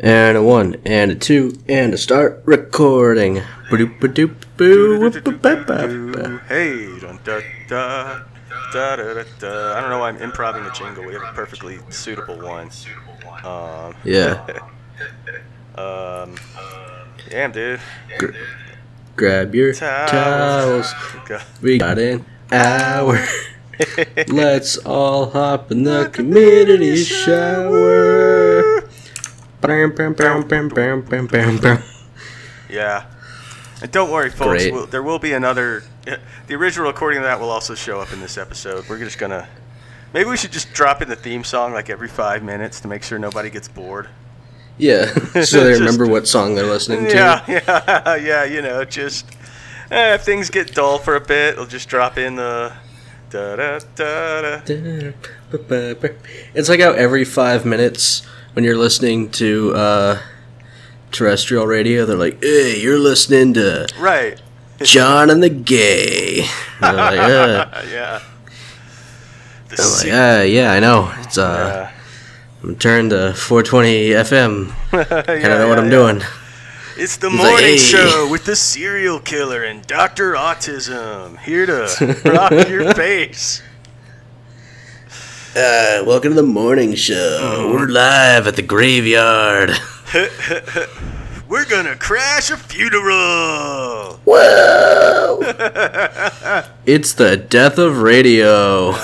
And a one, and a two, and a start recording. Hey, dun, da, da, da, da, da, da. I don't know why I'm improving the jingle. We have a perfectly suitable one. Um, Yeah. um, damn, dude. Grab your Towels. towels. We got an hour. Let's all hop in the community shower. Yeah. And don't worry, folks. We'll, there will be another. The original recording of that will also show up in this episode. We're just gonna. Maybe we should just drop in the theme song like every five minutes to make sure nobody gets bored. Yeah, so they Just- remember what song they're listening to. Yeah, yeah, yeah. You know, just eh, if things get dull for a bit, we'll just drop in the. Da da da da. It's like how every five minutes when you're listening to uh, terrestrial radio, they're like, "Hey, you're listening to Right. John and the Gay." And like, yeah. The I'm like, "Ah, yeah, I know. It's uh, I'm turned to 420 FM. Kind of know what I'm doing." It's the He's like, morning "Hey." show with the serial killer and Dr. Autism. Here to rock your face. Uh, welcome to the morning show. We're live at the graveyard. We're gonna crash a funeral. Whoa! it's the death of radio.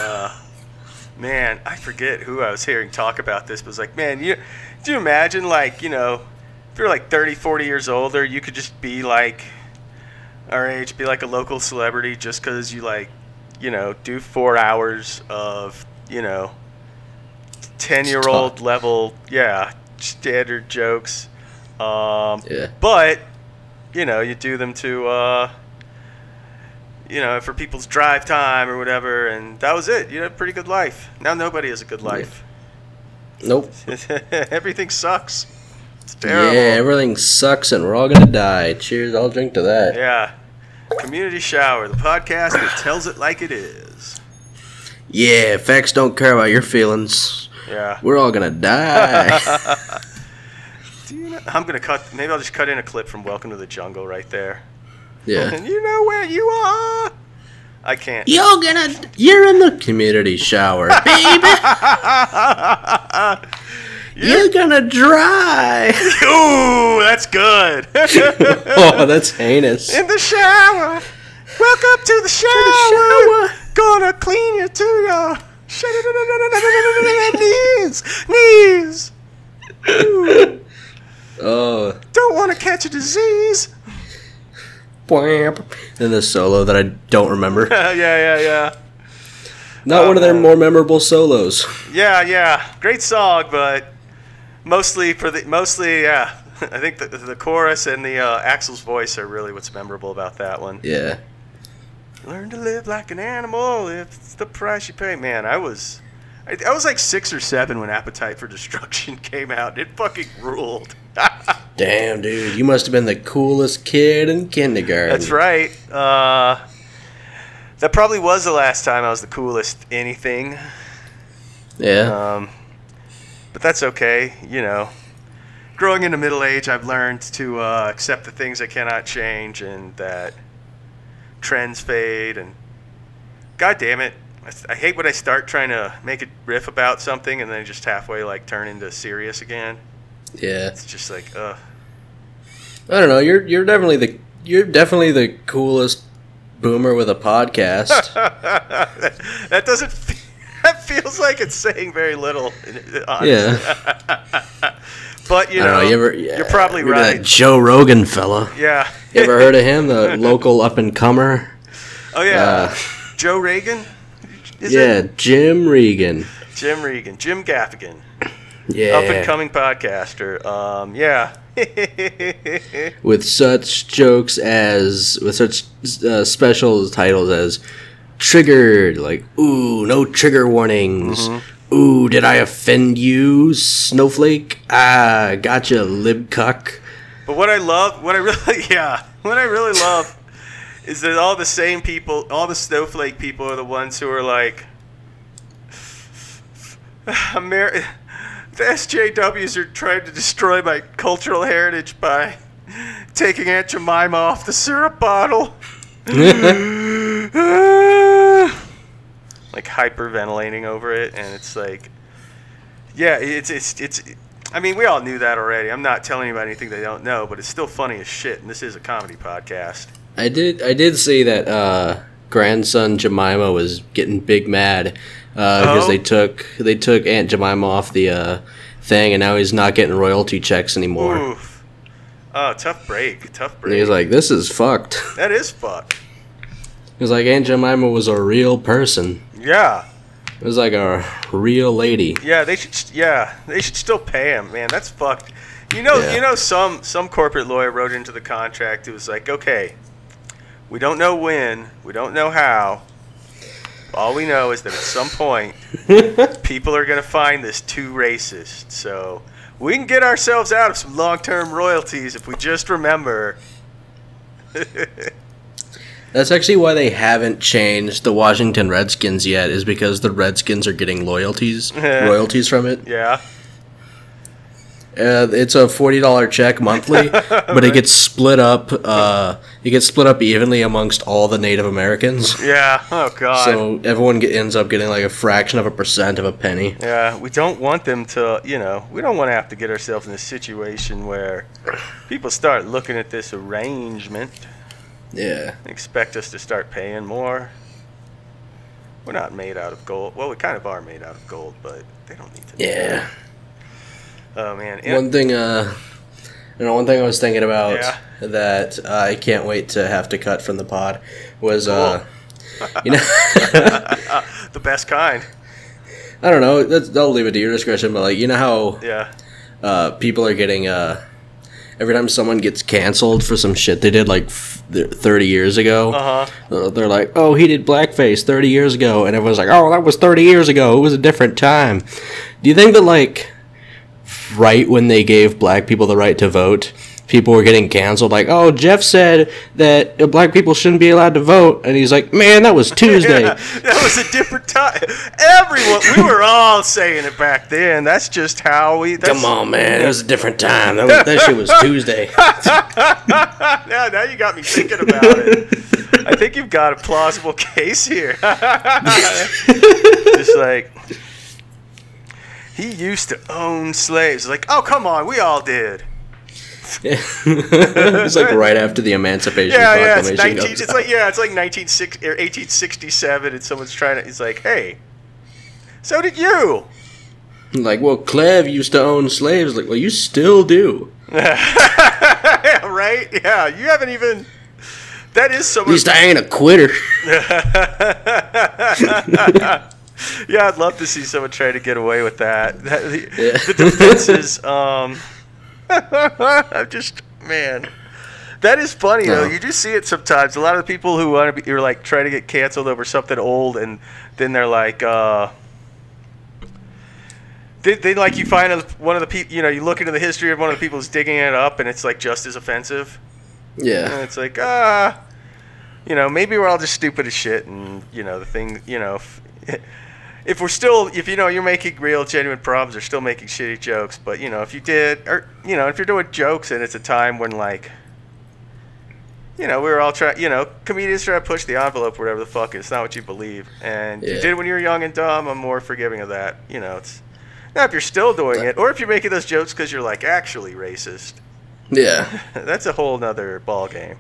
Man, I forget who I was hearing talk about this, but it's like, man, you do you imagine like, you know, if you're like 30, 40 years older, you could just be like our age, be like a local celebrity just because you like, you know, do four hours of, you know, 10 year old level, yeah, standard jokes. Um, Yeah. but, you know, you do them to, uh, you know, for people's drive time or whatever, and that was it. You had a pretty good life. Now nobody has a good life. Nope. Everything sucks. It's Yeah, everything sucks and we're all gonna die. Cheers, I'll drink to that. Yeah. Community Shower, the podcast that tells it like it is. Yeah, facts don't care about your feelings. Yeah. We're all gonna die. Do you know, I'm gonna cut. Maybe I'll just cut in a clip from Welcome to the Jungle right there. yeah. And you know where you are. I can't. You're gonna. You're in the community shower, baby. You're gonna dry. Ooh, that's good. oh, that's heinous. in the shower. Welcome to the shower. Gonna clean you to your knees. Knees. Ooh, Oh, don't want to catch a disease. Then the solo that I don't remember. yeah, yeah, yeah. Not one of their more memorable solos. Yeah, yeah. Great song, but mostly for the mostly, yeah. I think the, the chorus and the uh, Axel's voice are really what's memorable about that one. Yeah. Learn to live like an animal if it's the price you pay. Man, I was, I, I was like six or seven when Appetite for Destruction came out. It fucking ruled. Damn, dude, you must have been the coolest kid in kindergarten. That's right. Uh, that probably was the last time I was the coolest anything. Yeah. Um, but that's okay. You know, growing into middle age, I've learned to uh, accept the things I cannot change and that trends fade. And God damn it, I, I hate when I start trying to make a riff about something and then just halfway like turn into serious again. yeah. It's just like, ugh. I don't know. You're you're definitely the you're definitely the coolest boomer with a podcast. that doesn't. fe- That feels like it's saying very little. honestly. yeah. but you know, know you ever, yeah, you're probably right. That Joe Rogan fella. Yeah. You ever heard of him? The local up and comer. Oh yeah, Uh, Joe Reagan. Is yeah, it? Jim Regan. Jim Regan, Jim Gaffigan, Yeah. up and coming podcaster. Um, yeah. With such jokes as with such uh, special titles as triggered, like ooh, no trigger warnings. Mm-hmm. Ooh, did I offend you, snowflake? Ah, gotcha, libcuck. but what I love, what I really, yeah, what I really love, is that all the same people, all the snowflake people, are the ones who are like, Amer- the SJWs are trying to destroy my cultural heritage by taking Aunt Jemima off the syrup bottle. like hyperventilating over it, and it's like, yeah, it's it's it's. I mean, we all knew that already. I'm not telling anybody anything they don't know, but it's still funny as shit. And this is a comedy podcast. I did I did see that uh, grandson Jemima was getting big mad because Oh? they took they took Aunt Jemima off the uh, thing, and now he's not getting royalty checks anymore. Oof. Oh, tough break. Tough And break. he's like, "This is fucked." that is fucked. He's like, "Aunt Jemima was a real person. Yeah. It was like a real lady." Yeah, they should. Yeah, they should still pay him, man. That's fucked. You know, Yeah. you know, some some corporate lawyer wrote into the contract. It was like, okay, we don't know when, we don't know how. All we know is that at some point, people are gonna find this too racist. So we can get ourselves out of some long-term royalties if we just remember. That's actually why they haven't changed the Washington Redskins yet, is because the Redskins are getting loyalties royalties from it. yeah. Uh, it's a forty dollar check monthly, but it gets split up. Uh, it gets split up evenly amongst all the Native Americans. Yeah. Oh God. So everyone get, ends up getting like a fraction of a percent of a penny. Yeah, we don't want them to, you know, we don't want to have to get ourselves in a situation where people start looking at this arrangement Yeah, expect us to start paying more. We're not made out of gold. Well, we kind of are made out of gold, but they don't need to. yeah. Oh man. And- One thing, uh, you know, one thing I was thinking about Yeah. that uh, I can't wait to have to cut from the pod was, uh, you know, the best kind. I don't know. That's, I'll leave it to your discretion, but like, you know how Yeah. uh, people are getting uh, every time someone gets canceled for some shit they did like f- 30 years ago Uh huh. uh, they're like oh he did blackface 30 years ago. And everyone's like oh that was 30 years ago. It was a different time. Do you think that like right when they gave black people the right to vote people were getting canceled like oh jeff said that black people shouldn't be allowed to vote and he's like man that was tuesday Yeah, that was a different time. Everyone, we were all saying it back then. That's just how we. That's, come on man it was a different time that, was, that shit was tuesday yeah, now you got me thinking about it. I think you've got a plausible case here. Just like he used to own slaves. Like, oh come on, we all did. it's like right after the Emancipation Yeah, yeah. It's Proclamation nineteen. It's like yeah, it's like nineteen six or eighteen sixty seven, and someone's trying to. He's like, hey, so did you. Like, well, Clev used to own slaves. Like, well, you still do. yeah, right. Yeah, you haven't even. That is At least I ain't a quitter. yeah, I'd love to see someone try to get away with that. that the, Yeah. the defenses, um, I'm just man. That is funny though. You do see it sometimes. A lot of the people who want to be, you're like trying to get canceled over something old, and then they're like, uh, they, they like you find a- one of the people. You know, you look into the history of one of the people who's digging it up, and it's like just as offensive. And Yeah. it's like, ah, you know, maybe we're all just stupid as shit, and you know, the thing, you know, if, if we're still, if you know, you're making real, genuine problems, or still making shitty jokes, but you know, if you did, or you know, if you're doing jokes and it's a time when like, you know, we were all trying, you know, comedians try to push the envelope, or whatever the fuck, it's not what you believe, and you did it when you were young and dumb. I'm more forgiving of that. You know, it's now if you're still doing it, or if you're making those jokes because you're like actually racist, Yeah. that's a whole nother ball game.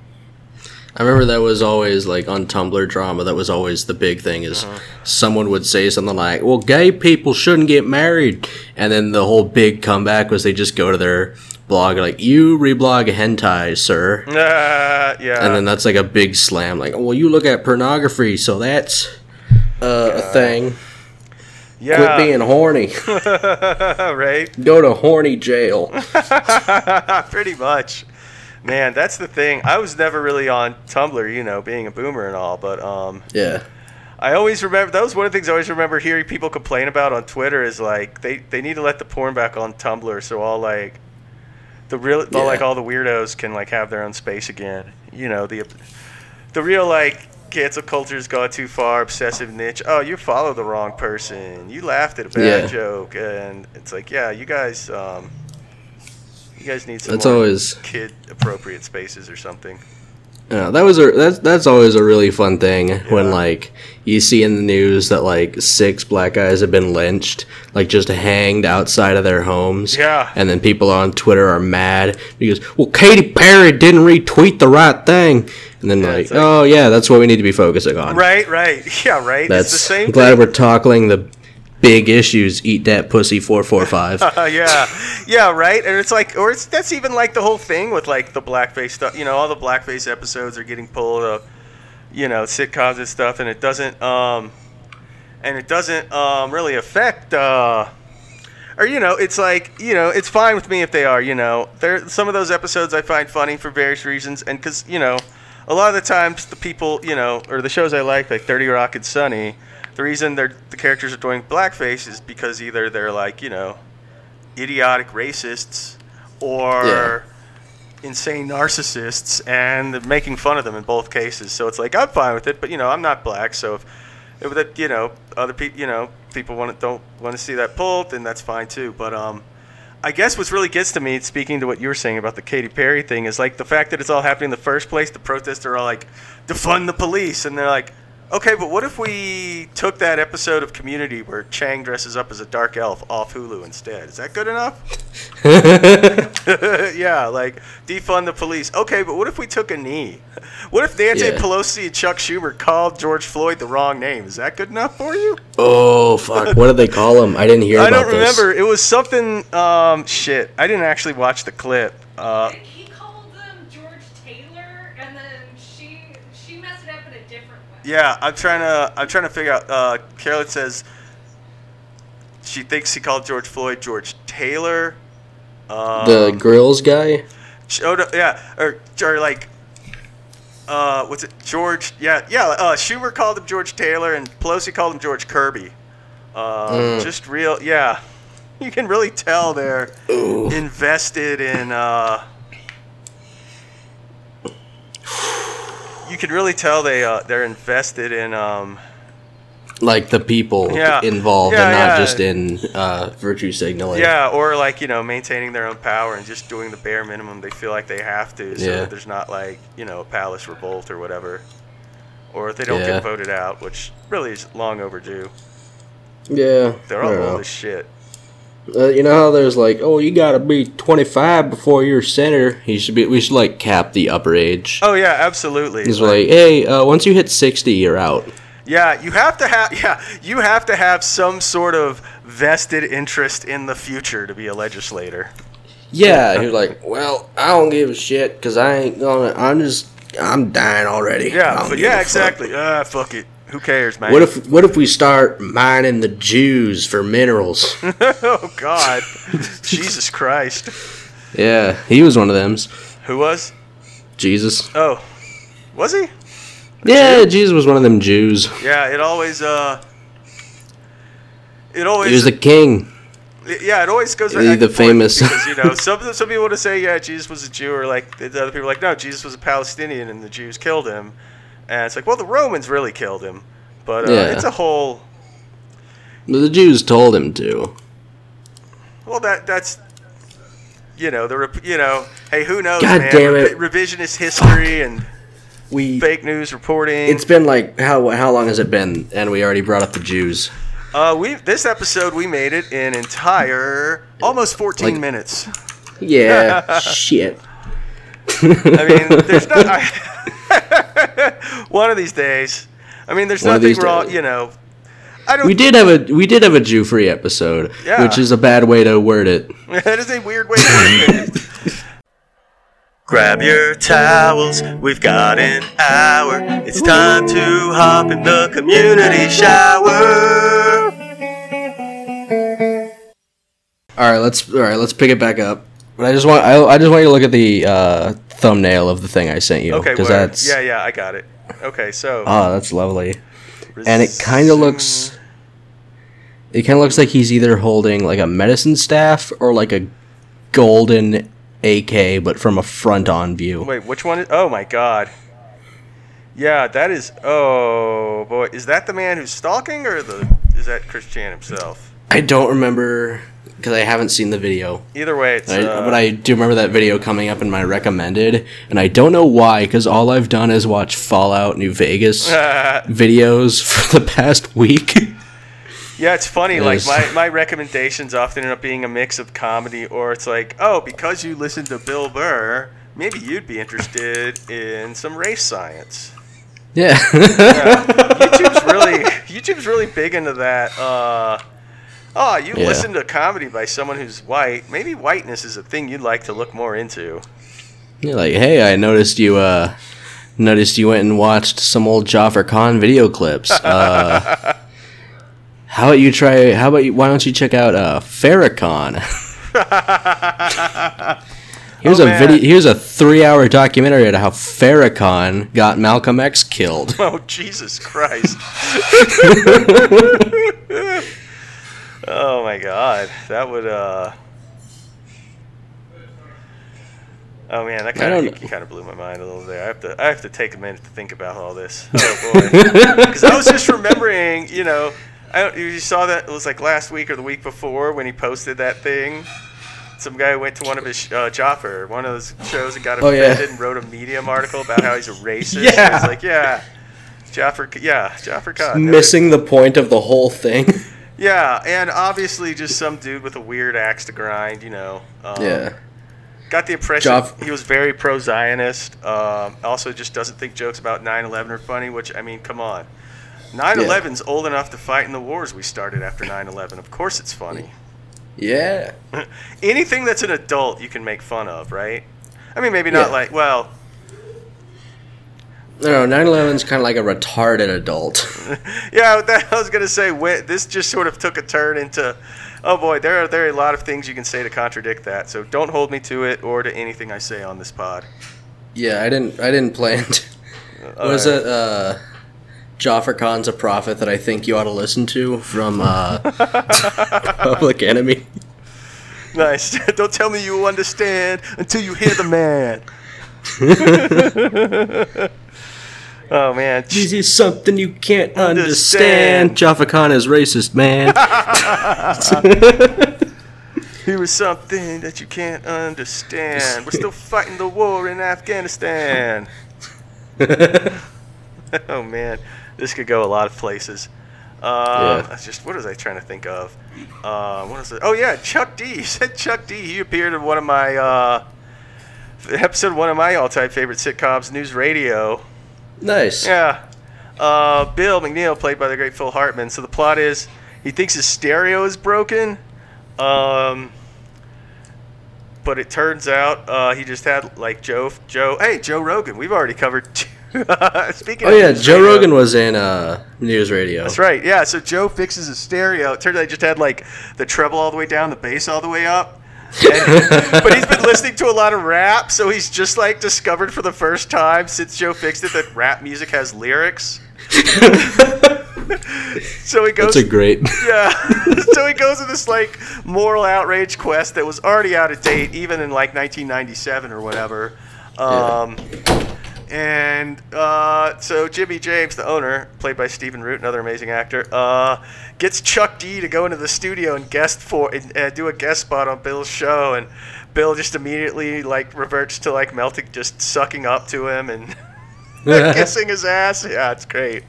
I remember that was always like on Tumblr drama. That was always the big thing. Is Uh-huh. someone would say something like, "Well, gay people shouldn't get married," and then the whole big comeback was they just go to their blog like, "You reblog hentai, sir," Uh, yeah. and then that's like a big slam. Like, "Well, you look at pornography, so that's uh, a thing." yeah. Quit being horny. right? Go to horny jail. Pretty much. Man, that's the thing. I was never really on Tumblr, you know, being a boomer and all, but um, Yeah. I always remember that was one of the things I always remember hearing people complain about on Twitter is like they, they need to let the porn back on Tumblr so all like the real all, like all the weirdos can like have their own space again. You know, the the real like cancel culture's gone too far, obsessive niche. Oh, you follow the wrong person. You laughed at a bad Yeah. joke, and it's like, yeah, you guys, um, you guys need some That's always kid appropriate spaces or something. Yeah, that was a that's that's always a really fun thing when like you see in the news that like six black guys have been lynched, like just hanged outside of their homes. Yeah. And then people on Twitter are mad because well Katy Perry didn't retweet the right thing. And then Yeah, like, like- oh yeah, that's what we need to be focusing on. Right, right, yeah, right. That's it's the same. I'm glad thing. we're tackling the big issues. Eat that pussy four four five. Uh, yeah, yeah, right. And it's like, or it's that's even like the whole thing with like the blackface stuff. You know, all the blackface episodes are getting pulled up, you know, sitcoms and stuff, and it doesn't, um, and it doesn't um, really affect. Uh, or you know, it's like you know, it's fine with me if they are. You know, there some of those episodes I find funny for various reasons, and because you know, a lot of the times the people, you know, or the shows I like, like Thirty Rock and Sunny, the reason they're the characters are doing blackface is because either they're like you know, idiotic racists, or insane narcissists, and they're making fun of them in both cases. So it's like I'm fine with it, but you know, I'm not black, so if if that you know other people you know people want to don't want to see that pulled then that's fine too but um i guess what really gets to me speaking to what you were saying about the Katy Perry thing is like the fact that it's all happening in the first place the protests are all like defund the police and they're like okay but what if we took that episode of community where chang dresses up as a dark elf off hulu instead is that good enough yeah, like defund the police. Okay, but what if we took a knee? What if Nancy Yeah. Pelosi and Chuck Schumer called George Floyd the wrong name? Is that good enough for you? oh fuck! What did they call him? I didn't hear I about don't this. remember. It was something. Um, shit. I didn't actually watch the clip. Uh, yeah, I'm trying to. I'm trying to figure out. Uh, Carolyn says she thinks he called George Floyd George Taylor. Um, The grills guy. Oh, no, yeah, or, or like, uh, what's it? George, yeah, yeah. Uh, Schumer called him George Taylor, and Pelosi called him George Kirby. Um, Mm. Just real, yeah. You can really tell they're invested in. Uh, you can really tell they uh, they're invested in. Um, like the people Yeah. involved Yeah, and not yeah. just in uh, virtue signaling. Yeah, or like you know, maintaining their own power and just doing the bare minimum they feel like they have to, so Yeah. that there's not like you know a palace revolt or whatever, or if they don't Yeah. get voted out, which really is long overdue. yeah. They're all don't old as shit. Uh, you know how there's like, oh, you gotta be 25 before you're senator. You should be. We should like cap the upper age. Oh yeah, absolutely. It's Like, like, hey, uh, once you hit 60, you're out. yeah, you have to have yeah, you have to have some sort of vested interest in the future to be a legislator. Yeah, you're like, well, I don't give a shit because I ain't gonna. I'm just, I'm dying already. Yeah, but yeah, exactly. Ah, fuck it. Who cares, man? What if, what if we start mining the Jews for minerals? oh God, Jesus Christ. yeah, he was one of them. Who was? Jesus. Oh, was he? Yeah, Jesus was one of them Jews. Yeah, it always uh, it always He was the king. yeah, it always goes The- the famous- because you know some some people want to say yeah Jesus was a Jew or like the other people are like no Jesus was a Palestinian and the Jews killed him, and it's like well the Romans really killed him, but uh, Yeah. it's a whole The Jews told him to. well that that's you know the rep- you know hey who knows God man damn it. Revi- revisionist history and We. fake news reporting. It's been like how how long has it been? And we already brought up the Jews. uh, we this episode we made it in entire almost 14 Like- minutes. Yeah, shit. I mean, there's not. I, one of these days. I mean, there's One nothing wrong. days. You know, I don't. We did have a we did have a Jew free episode, Yeah. which is a bad way to word it. that is a weird way to word it. Grab your towels, we've got an hour. It's time to hop in the community shower. All right, let's all right, let's pick it back up. But I just want I, I just want you to look at the uh, thumbnail of the thing I sent you Okay, because that's yeah, yeah, I got it. Okay, so oh that's lovely, and it kind of looks it kind of looks like he's either holding like a medicine staff or like a golden AK, but from a front on view. Wait, which one? Is, oh my god. Yeah, that is. Oh boy, is that the man who's stalking, or the is that Chris Chan himself? I don't remember because I haven't seen the video. Either way, it's. I, uh, but I do remember that video coming up in my recommended, and I don't know why because all I've done is watch Fallout New Vegas videos for the past week. Yeah, it's funny. Like Yes. my, my recommendations often end up being a mix of comedy, or it's like, oh, because you listen to Bill Burr, maybe you'd be interested in some race science. yeah. Yeah. YouTube's really YouTube's really big into that. Uh, oh, you Yeah. listen to comedy by someone who's white. Maybe whiteness is a thing you'd like to look more into. You're like, hey, I noticed you. uh Noticed you went and watched some old Jaffer Khan video clips. Uh, how about you try? How about you? Why don't you check out uh, Farrakhan? Here's Oh, a man. video. Here's a three-hour documentary on how Farrakhan got Malcolm X killed. Oh Jesus Christ! Oh my God, that would. uh... Oh man, that kind of kind of blew my mind a little there. I have to I have to take a minute to think about all this. Oh boy, because I was just remembering, you know, I you saw that it was like last week or the week before when he posted that thing. Some guy went to one of his uh, Joffer, one of those shows, and got Oh, yeah. offended and wrote a Medium article about how he's a racist. Yeah. He's like, yeah, Jaffer, yeah, Jaffer Khan. Missing the point of the whole thing. Yeah, and obviously just some dude with a weird axe to grind, you know. Um, yeah. Got the impression Joff- he was very pro Zionist. Um, also, just doesn't think jokes about 9 11 are funny, which, I mean, come on. 9 11's old enough to fight in the wars we started after 9 11. Of course it's funny. Yeah. Anything that's an adult you can make fun of, right? I mean, maybe not Yeah. like, well, No, no, 9/11's kind of like a retarded adult. yeah, that, I was gonna say this just sort of took a turn into, oh boy, there are there are a lot of things you can say to contradict that. So don't hold me to it or to anything I say on this pod. Yeah, I didn't. I didn't plan. To, what is it? Uh, Khan's a prophet that I think you ought to listen to from uh, Public Enemy. Nice. don't tell me you understand until you hear the man. Oh man. This is something you can't Understand. understand. Jaffa Khan is racist, man. He was something that you can't understand. We're still fighting the war in Afghanistan. oh man, this could go a lot of places. Um, Yeah. I just what was I trying to think of? Uh, what is it? Oh yeah, Chuck D. You said Chuck D. He appeared in one of my uh, episode one of my all-time favorite sitcoms, News Radio. Nice. Yeah. Uh, Bill McNeil, played by the great Phil Hartman. So the plot is he thinks his stereo is broken. Um, but it turns out uh, he just had like Joe Joe. Hey, Joe Rogan. We've already covered. Speaking. Oh yeah, Joe radio- Rogan was in uh, News Radio. That's right. Yeah. So Joe fixes his stereo. It turns out he just had like the treble all the way down, the bass all the way up. And- but he's been listening to a lot of rap, so he's just like discovered for the first time since Joe fixed it that rap music has lyrics. so he goes. That's a great. yeah. so he goes on this like moral outrage quest that was already out of date, even in like 1997 or whatever. Um, And uh, so Jimmy James, the owner, played by Stephen Root, another amazing actor, uh, gets Chuck D to go into the studio and guest for and uh, do a guest spot on Bill's show, and Bill just immediately like reverts to like melting, just sucking up to him and kissing his ass. Yeah, it's great.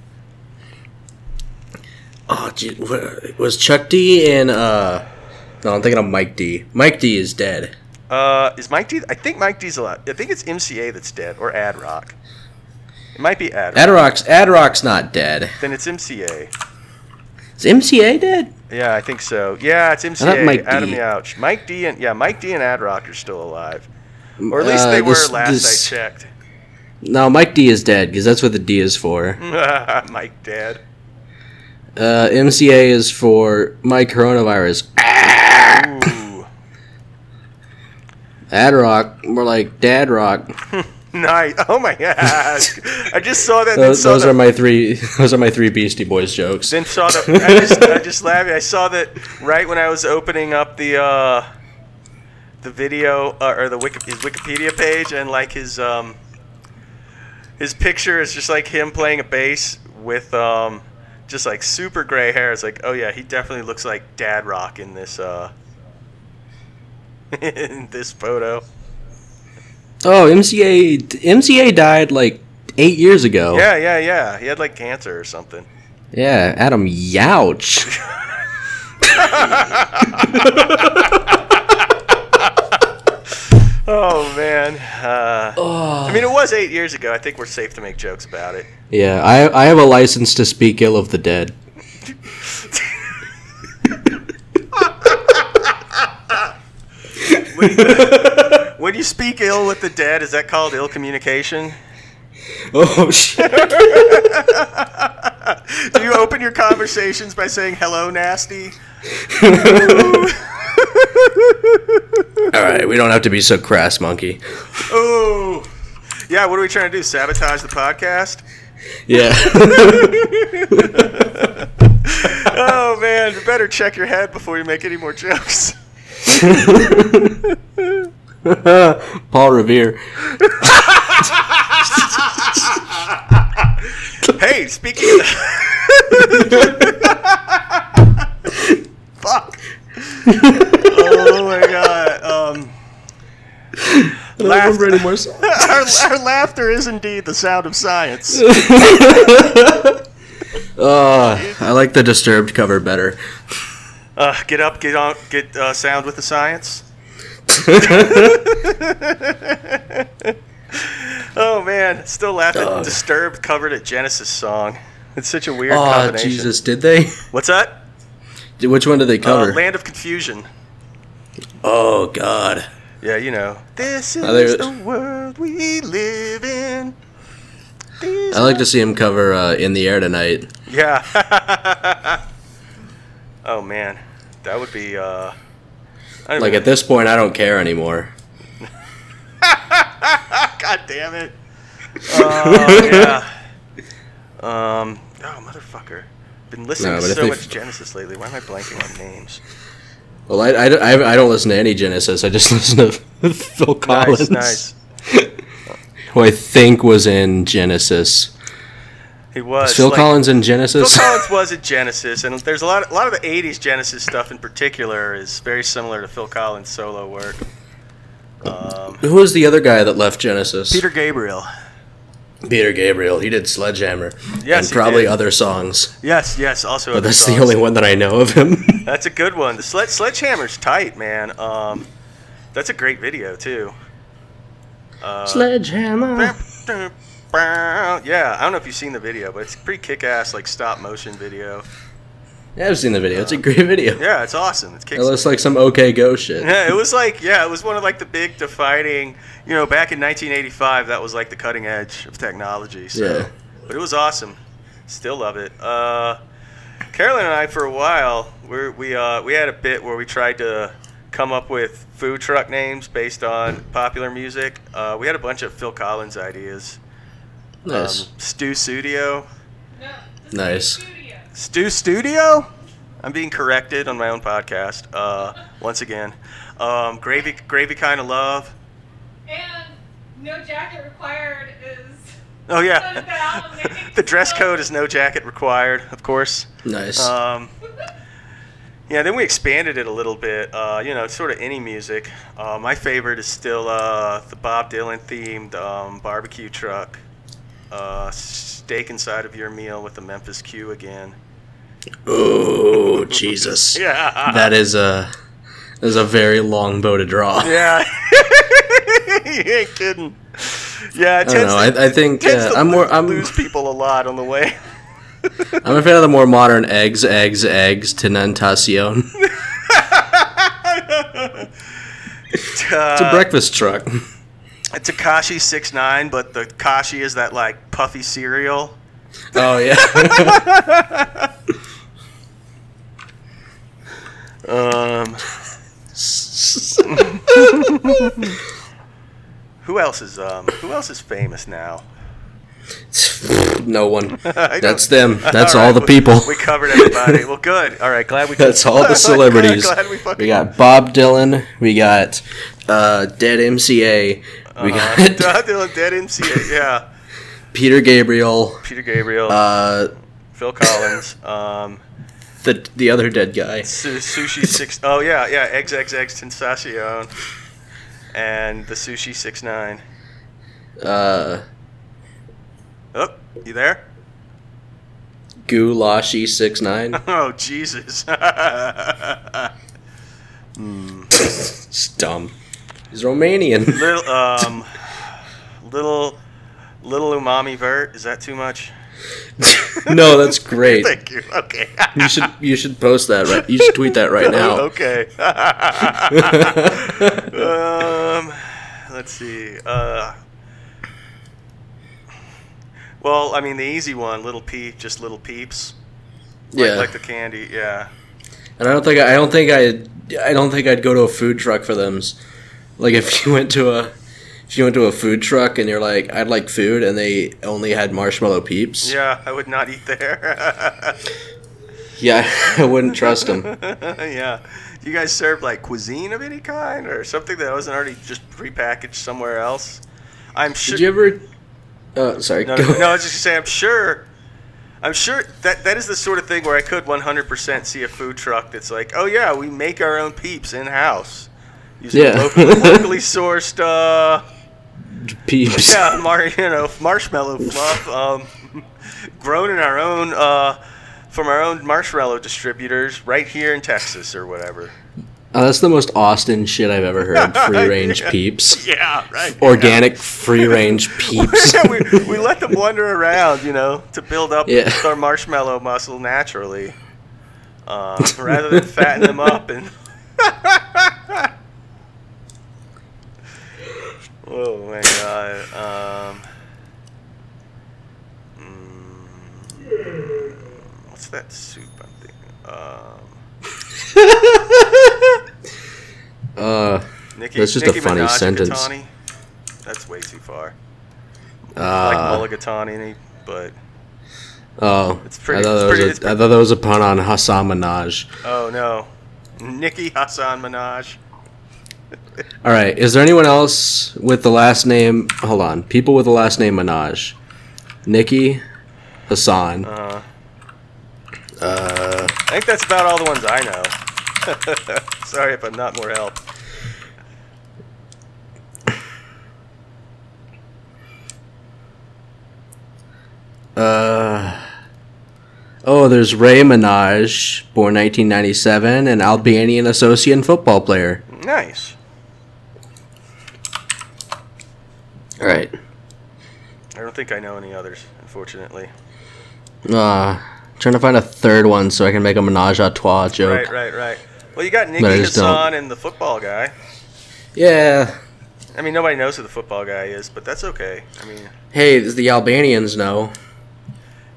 Oh, gee, was Chuck D in? Uh, no, I'm thinking of Mike D. Mike D is dead. Uh, is Mike D? I think Mike D's alive. I think it's MCA that's dead, or Ad Rock. It might be Ad. Ad Rock's Adrock's Adrock's not dead. Then it's MCA. Is MCA dead? Yeah, I think so. Yeah, it's MCA. Mike Adam D. Yauch. Mike D and yeah, Mike D and Ad Rock are still alive, or at least Uh, they were last this- I checked. No, Mike D is dead because that's what the D is for. Mike dead. Uh, MCA is for Mike Coronavirus. Ooh, Adrock, more like Dad Rock. nice. Oh my gosh! I just saw that. Those, saw those the, are my three. Those are my three Beastie Boys jokes. Then saw the. I just, I just laughed. I saw that right when I was opening up the uh, the video uh, or the Wiki, his Wikipedia page and like his um his picture is just like him playing a bass with um, just like super gray hair. It's like, oh yeah, he definitely looks like Dad Rock in this uh, in this photo. Oh, MCA MCA died like eight years ago. Yeah, yeah, yeah. He had like cancer or something. Yeah, Adam Youch. Oh man. Uh, I mean, it was eight years ago. I think we're safe to make jokes about it. Yeah, I I have a license to speak ill of the dead. When you, when you speak ill with the dead, is that called ill communication? Oh shit! Do you open your conversations by saying "Hello, nasty"? All right, we don't have to be so crass, monkey. Oh, yeah. What are we trying to do? Sabotage the podcast? Yeah. Oh man, you better check your head before you make any more jokes. Paul Revere. Hey, speaking of fuck. Oh my god. Um, I don't remember any more songs. our, our laughter is indeed the sound of science. Uh, I like the Disturbed cover better. Uh, get up, get on, get uh, sound with the science. oh man, still laughing. Ugh. Disturbed covered a Genesis song. It's such a weird Oh combination. Jesus! Did they? What's that? Which one did they Uh, cover? Land of Confusion. oh God! Yeah, you know. This is the world we live in. These I like to see him cover uh, "In the Air Tonight." Yeah. oh man, that would be. uh I Like at this point, I don't care anymore. God damn it. Oh yeah. Um. Oh motherfucker. Been listening No, to so much Genesis lately. Why am I blanking on names? Well, I, I, I, I don't listen to any Genesis. I just listen to Phil Collins, Nice, nice. who I think was in Genesis. He was Phil like- Collins in Genesis. Phil Collins was in Genesis, and there's a lot, a lot of the '80s Genesis stuff in particular is very similar to Phil Collins' solo work. Um, Who was the other guy that left Genesis? Peter Gabriel. Peter Gabriel. He did Sledgehammer. Yes, and probably other songs. Yes, yes. Also, But that's the only one that I know of him. That's a good one. The sled, Sledgehammer's tight, man. Um, that's a great video too. Uh, Sledgehammer. Yeah, I don't know if you've seen the video, but it's a pretty kick-ass, like stop motion video. Yeah, I've seen the video. It's a great video. Yeah, it's awesome. It's It looks like some OK Go shit. Yeah, it was like yeah, it was one of like the big defining. You know, back in 1985, that was like the cutting edge of technology. So, Yeah. but it was awesome. Still love it. Uh, Carolyn and I, for a while, we we uh, we had a bit where we tried to come up with food truck names based on popular music. Uh, we had a bunch of Phil Collins ideas. Nice. Um, Stew Studio. No, this Nice. is the studio. Stew Studio? I'm being corrected on my own podcast. Uh, once again. Um, gravy, gravy kind of love. And no jacket required is. Oh yeah, that album name? the dress code is no jacket required, of course. Nice. Um, yeah, then we expanded it a little bit. Uh, you know, sort of any music. Uh, my favorite is still uh, the Bob Dylan themed um, barbecue truck. Uh, steak inside of your meal with the Memphis Q again. oh, Jesus. Yeah. That is a, that is a very long bow to draw. Yeah. you ain't kidding. Yeah, it I don't know. to, I, I think uh, I'm more. I'm, lose people a lot on the way. I'm a fan of the more modern eggs, eggs, eggs. Tenentacion. It's a Uh, breakfast truck. Takashi six nine, but the Kashi is that like puffy cereal. Oh yeah. Um, who else is um who else is famous now? no one. That's them. That's all, right, the we- people. We covered everybody. well, good. All right, glad we. That's all the celebrities. glad we. We got Bob Dylan. We got uh, Dead MCA. We uh, got Dead MCA. Yeah. Peter Gabriel, Peter Gabriel, uh, Phil Collins, um, the the other dead guy. Su- Sushi Six. Oh yeah, yeah. XXX Tentacion, and the Sushi Six Nine. Uh, Oh, you there? Gulashi six nine. Oh Jesus. It's dumb. He's Romanian. little um, little little umami vert. Is that too much? no, that's great. Thank you. Okay. You should you should post that right. You should tweet that right now. okay. um, let's see. Uh, well, I mean, the easy one, little peep, just little peeps. Like, Yeah, like the candy. Yeah. and I don't think I don't think I I don't think I'd go to a food truck for them. Like if you went to a if you went to a food truck and you're like I'd like food and they only had marshmallow peeps. Yeah, I would not eat there. Yeah, I wouldn't trust them. yeah. You guys serve like cuisine of any kind or something that wasn't already just prepackaged somewhere else? I'm sure. Did you ever? Uh, sorry. No, no, no, I was just gonna say, I'm sure. I'm sure that that is the sort of thing where I could 100% see a food truck that's like, oh yeah, we make our own peeps in house, using Yeah. locally, locally sourced, uh, peeps. yeah, mar- you know, marshmallow fluff, um, grown in our own, uh, from our own marshmallow distributors right here in Texas or whatever. Uh, that's the most Austin shit I've ever heard. Free range Yeah. peeps. Yeah, right. Organic free range peeps. we, we let them wander around, you know, to build up Yeah. our marshmallow muscle naturally, uh, rather than fatten them up and. Oh my god. Um, mm, what's that soup I'm thinking? Um, Uh, Nicki, That's just a funny Minaj sentence. Gatani? That's way too far. uh, like Mulligatawny, but oh, It's pretty- I thought, it's that pretty- a, I thought that was a pun on Hassan Minaj. Oh no, Nicki Hassan Minaj. All right, is there anyone else with the last name? Hold on, people with the last name Minaj, Nikki, Hassan. Uh, Uh, I think that's about all the ones I know. Sorry if I'm not more help. uh, oh, there's Ray Minaj, born 1997, an Albanian associate football player. Nice. All right. I don't think I know any others, unfortunately. Uh, trying to find a third one so I can make a menage a trois joke. Right, right, right. Well, you got Nicki But I. Hassan and the football guy. Yeah. I mean, nobody knows who the football guy is, but that's okay. I mean, Hey, the Albanians know.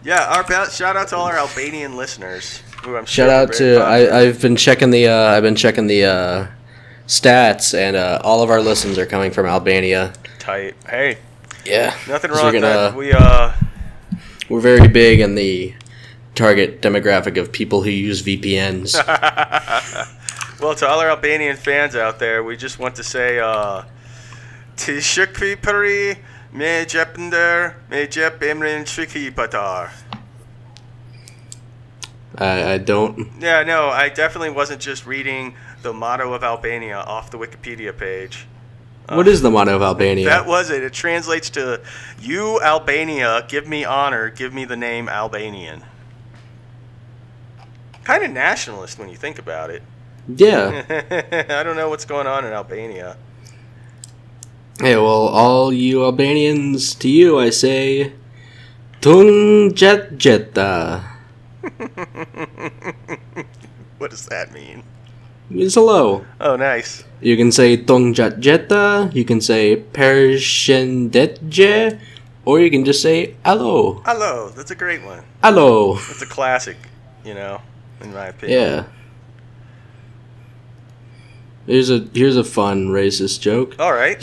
yeah. Our ba- shout out to all our Albanian listeners. Who I'm Shout sure out to. I, I've been checking the uh, I've been checking the uh, stats and uh, all of our listens are coming from Albania. Tight. Hey, Yeah, Nothing wrong with that. We uh, We're very big in the target demographic of people who use VPNs. Well, to all our Albanian fans out there, we just want to say, uh, Tishukri pari me jepender me jep emrin shiki patar. I, I don't. Yeah, no, I definitely wasn't just reading the motto of Albania off the Wikipedia page. What is the motto of Albania? That was it. It translates to, "You Albania, give me honor, give me the name Albanian." Kind of nationalist when you think about it. yeah. I don't know what's going on in Albania. Hey, well, all you Albanians, to you I say, Tung jet jetta. What does that mean? Means hello. Oh, nice. You can say Tung jet jetta. You can say Persian detje, or you can just say hello. Hello, that's a great one. Hello. That's a classic, you know, in my opinion. Yeah. Here's a here's a fun racist joke. All right.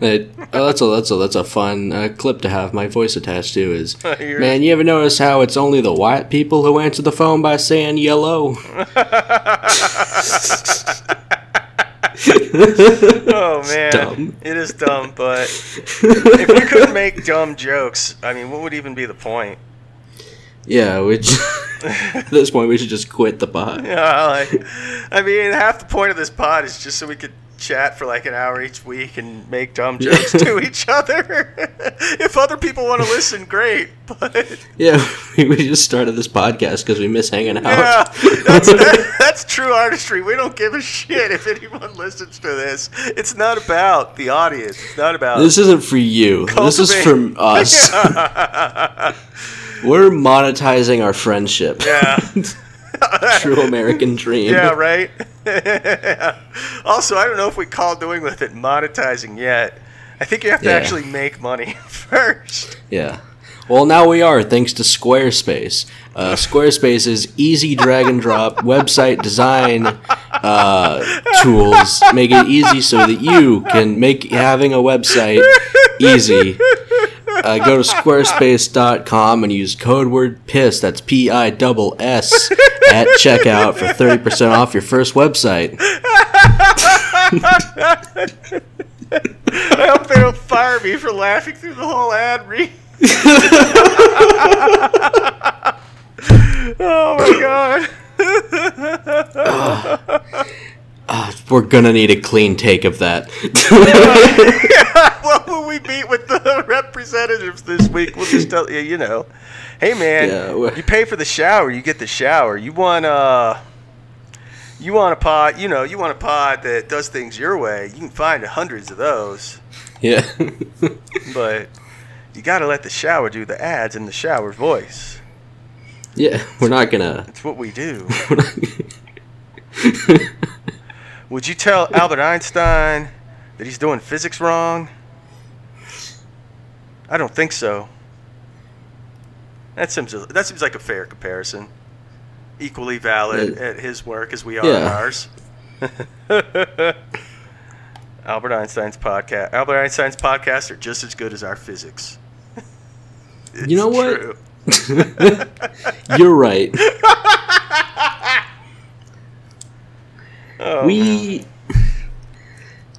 That, oh, that's a that's a that's a fun uh, clip to have my voice attached to. Is man, you ever notice how it's only the white people who answer the phone by saying yellow? Oh man, dumb. it is dumb. But if we couldn't make dumb jokes, I mean, what would even be the point? yeah, j- at this point we should just quit the pod. Yeah, like, I mean, half the point of this pod is just so we could chat for like an hour each week and make dumb jokes to each other. if other people want to listen, great. But Yeah, we just started this podcast because we miss hanging out. yeah, that's that's true artistry. We don't give a shit if anyone listens to this. It's not about the audience. It's not about This isn't for you. This is Cultivate- from us. We're monetizing our friendship. yeah. True American dream. Yeah, right. also, I don't know if we call doing with it monetizing yet. I think you have to Yeah. actually make money first. Yeah. Well, now we are, thanks to Squarespace. Uh, Squarespace is easy drag and drop website design uh, tools. Make it easy so that you can make having a website easy. Uh, go to squarespace.com and use code word PISS, that's P I double S, at checkout for 30% off your first website. I hope they don't fire me for laughing through the whole ad read. oh my god. Uh, we're gonna need a clean take of that. well, will we meet with the representatives this week, we'll just tell you, you know, hey man, Yeah, you pay for the shower, you get the shower. You want uh you want a pod, you know, you want a pod that does things your way. You can find hundreds of those, yeah. but you got to let the shower do the ads in the shower voice. yeah, we're not gonna. It's what we do. Would you tell Albert Einstein that he's doing physics wrong? I don't think so. That seems that seems like a fair comparison. Equally valid Yeah. at his work as we are Yeah. at ours. Albert Einstein's podcast. Albert Einstein's podcasts are just as good as our physics. You know what? You're right. Oh, man.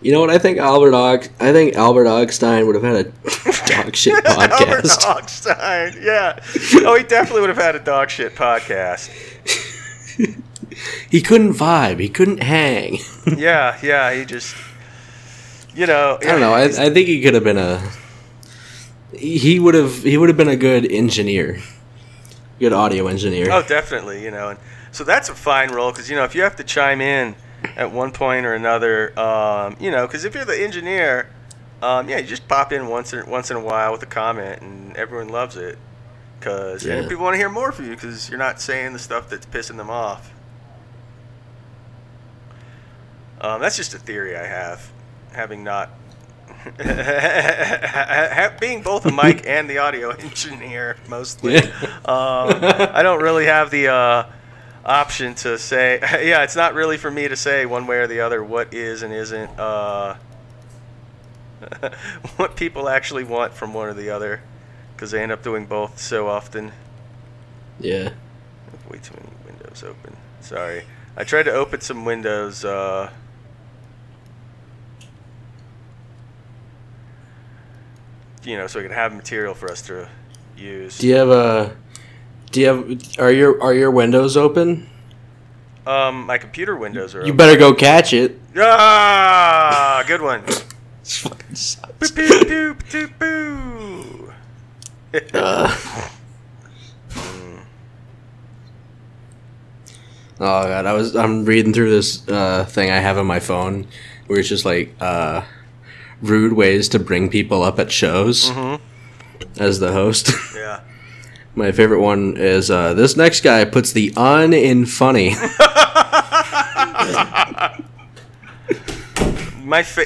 You know what? I think Albert Og- I think Albert Einstein would have had a dog shit podcast. Albert. Einstein. Yeah. Oh, he definitely would have had a dog shit podcast. he couldn't vibe. He couldn't hang. Yeah, yeah. He just, you know. I don't know. I, I think he could have been a. He would have. He would have been a good engineer. Good audio engineer. Oh, definitely. You know, and so that's a fine role because you know if you have to chime in at one point or another, um, you know, because if you're the engineer, um, yeah, you just pop in once in, once in a while with a comment, and everyone loves it. Because Yeah. people want to hear more from you because you're not saying the stuff that's pissing them off. Um, that's just a theory I have, having not. being both a mic and the audio engineer mostly Yeah. um, I don't really have the uh, option to say. Yeah, it's not really for me to say one way or the other what is and isn't uh, what people actually want from one or the other, because they end up doing both so often. Yeah. Way too many windows open. Sorry, I tried to open some windows. Uh, you know, so we could have material for us to use. Do you have a? Do you have? Are your Are your windows open? Um, my computer windows are. You open. better go catch it. Ah, good one. This fucking sucks. Boop, boop, boop, boop, boo. Uh. Oh god, I was I'm reading through this uh, thing I have on my phone where it's just like uh, rude ways to bring people up at shows Mhm. as the host. Yeah. My favorite one is uh, this next guy puts the un in funny. My fa-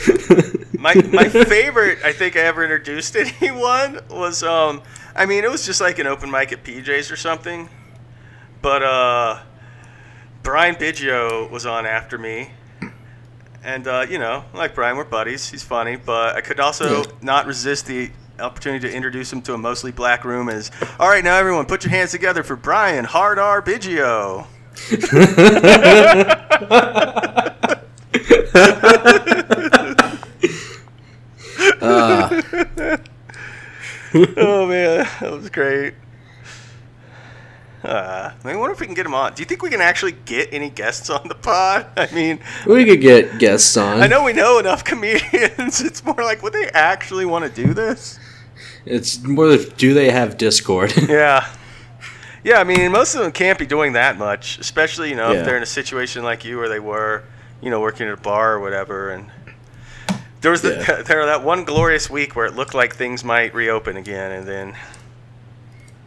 my my favorite I think I ever introduced anyone was um I mean it was just like an open mic at PJ's or something. But uh Brian Biggio was on after me. And uh, you know, like Brian, we're buddies. He's funny, but I could also Yeah. not resist the opportunity to introduce him to a mostly black room is all right now everyone put your hands together for Brian Hard R Biggio. Uh, oh man, that was great. Uh, I wonder if we can get him on. Do you think we can actually get any guests on the pod? I mean, we could get guests on. I know we know enough comedians. It's more like, would they actually want to do this? It's more. Do they have Discord? Yeah. Yeah, I mean, most of them can't be doing that much, especially, you know, Yeah. if they're in a situation like you where they were, you know, working at a bar or whatever. And there was the, Yeah. there that one glorious week where it looked like things might reopen again, and then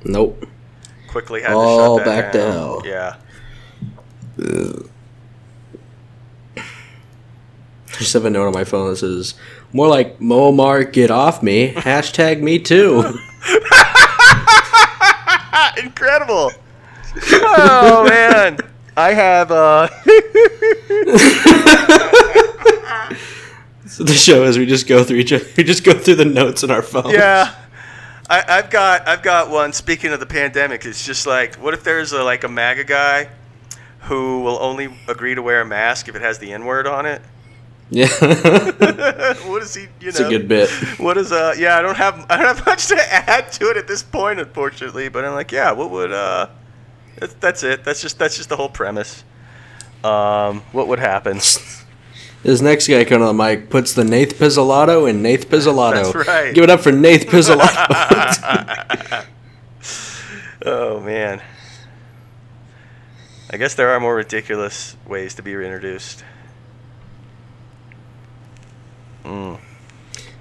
nope. Quickly had All to shut that back to down. hell. Yeah. I just have a note on my phone that says, "More like Momar, get off me." Hashtag me too. Incredible. Oh man. I have uh so the show is we just go through each. Other, we just go through the notes in our phone. yeah. I, I've got I've got one. Speaking of the pandemic, it's just like, what if there's a, like a MAGA guy who will only agree to wear a mask if it has the N word on it? Yeah. what is he? You know, it's a good bit. What is uh? Yeah, I don't have I don't have much to add to it at this point, unfortunately. But I'm like, yeah, what would uh? That's, that's it. That's just that's just the whole premise. Um, what would happen? This next guy coming on the mic puts the Nath Pizzolato in Nath Pizzolato. That's right. Give it up for Nath Pizzolato. Oh man. I guess there are more ridiculous ways to be reintroduced. Mm.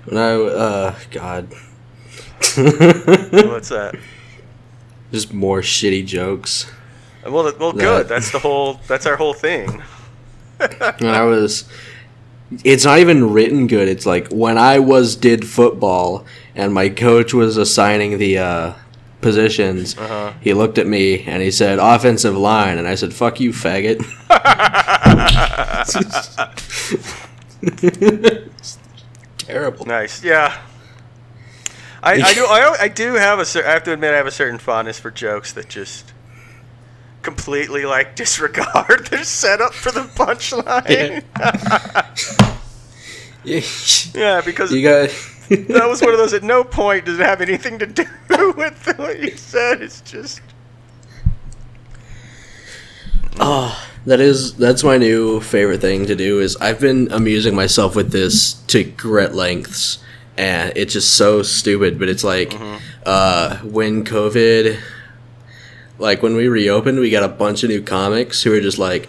when I, uh, God. What's that? just more shitty jokes. Well, well, That- good. That's the whole. That's our whole thing. when I was it's not even written good. It's like when I was did football and my coach was assigning the uh, positions, Uh-huh. he looked at me and he said offensive line and I said fuck you faggot. Terrible. Nice. Yeah. I, I do. I, I do have a. I have to admit, I have a certain fondness for jokes that just completely like disregard their setup for the punchline. Yeah. Yeah, because you got that was one of those. At no point does it have anything to do with what you said. It's just. Oh, that is that's my new favorite thing to do is I've been amusing myself with this to great lengths and it's just so stupid but it's like uh when covid like when we reopened we got a bunch of new comics who are just like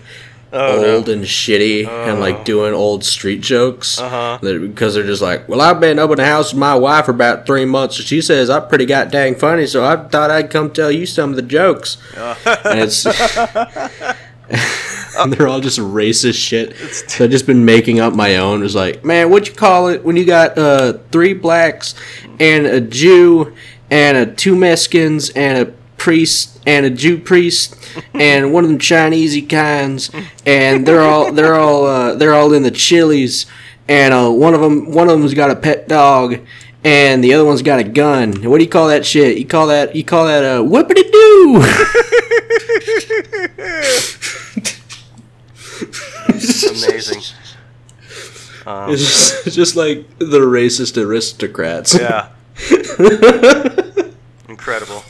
Oh, no. old and shitty and Oh. like doing old street jokes Uh-huh. Because they're just like well i've been up in the house with my wife for about three months and she says i'm pretty goddamn funny so i thought i'd come tell you some of the jokes and it's and they're all just racist shit. So I've just been making up my own. It's like, man, what you call it when you got uh, three blacks and a Jew and a two Mexicans and a priest and a Jew priest and one of them Chinesey kinds and they're all they're all uh, they're all in the Chili's and uh, one of them one of them's got a pet dog and the other one's got a gun. What do you call that shit? You call that you call that a uh, whippity doo. Amazing. Um, It's just, it's just like the racist aristocrats. yeah. Incredible.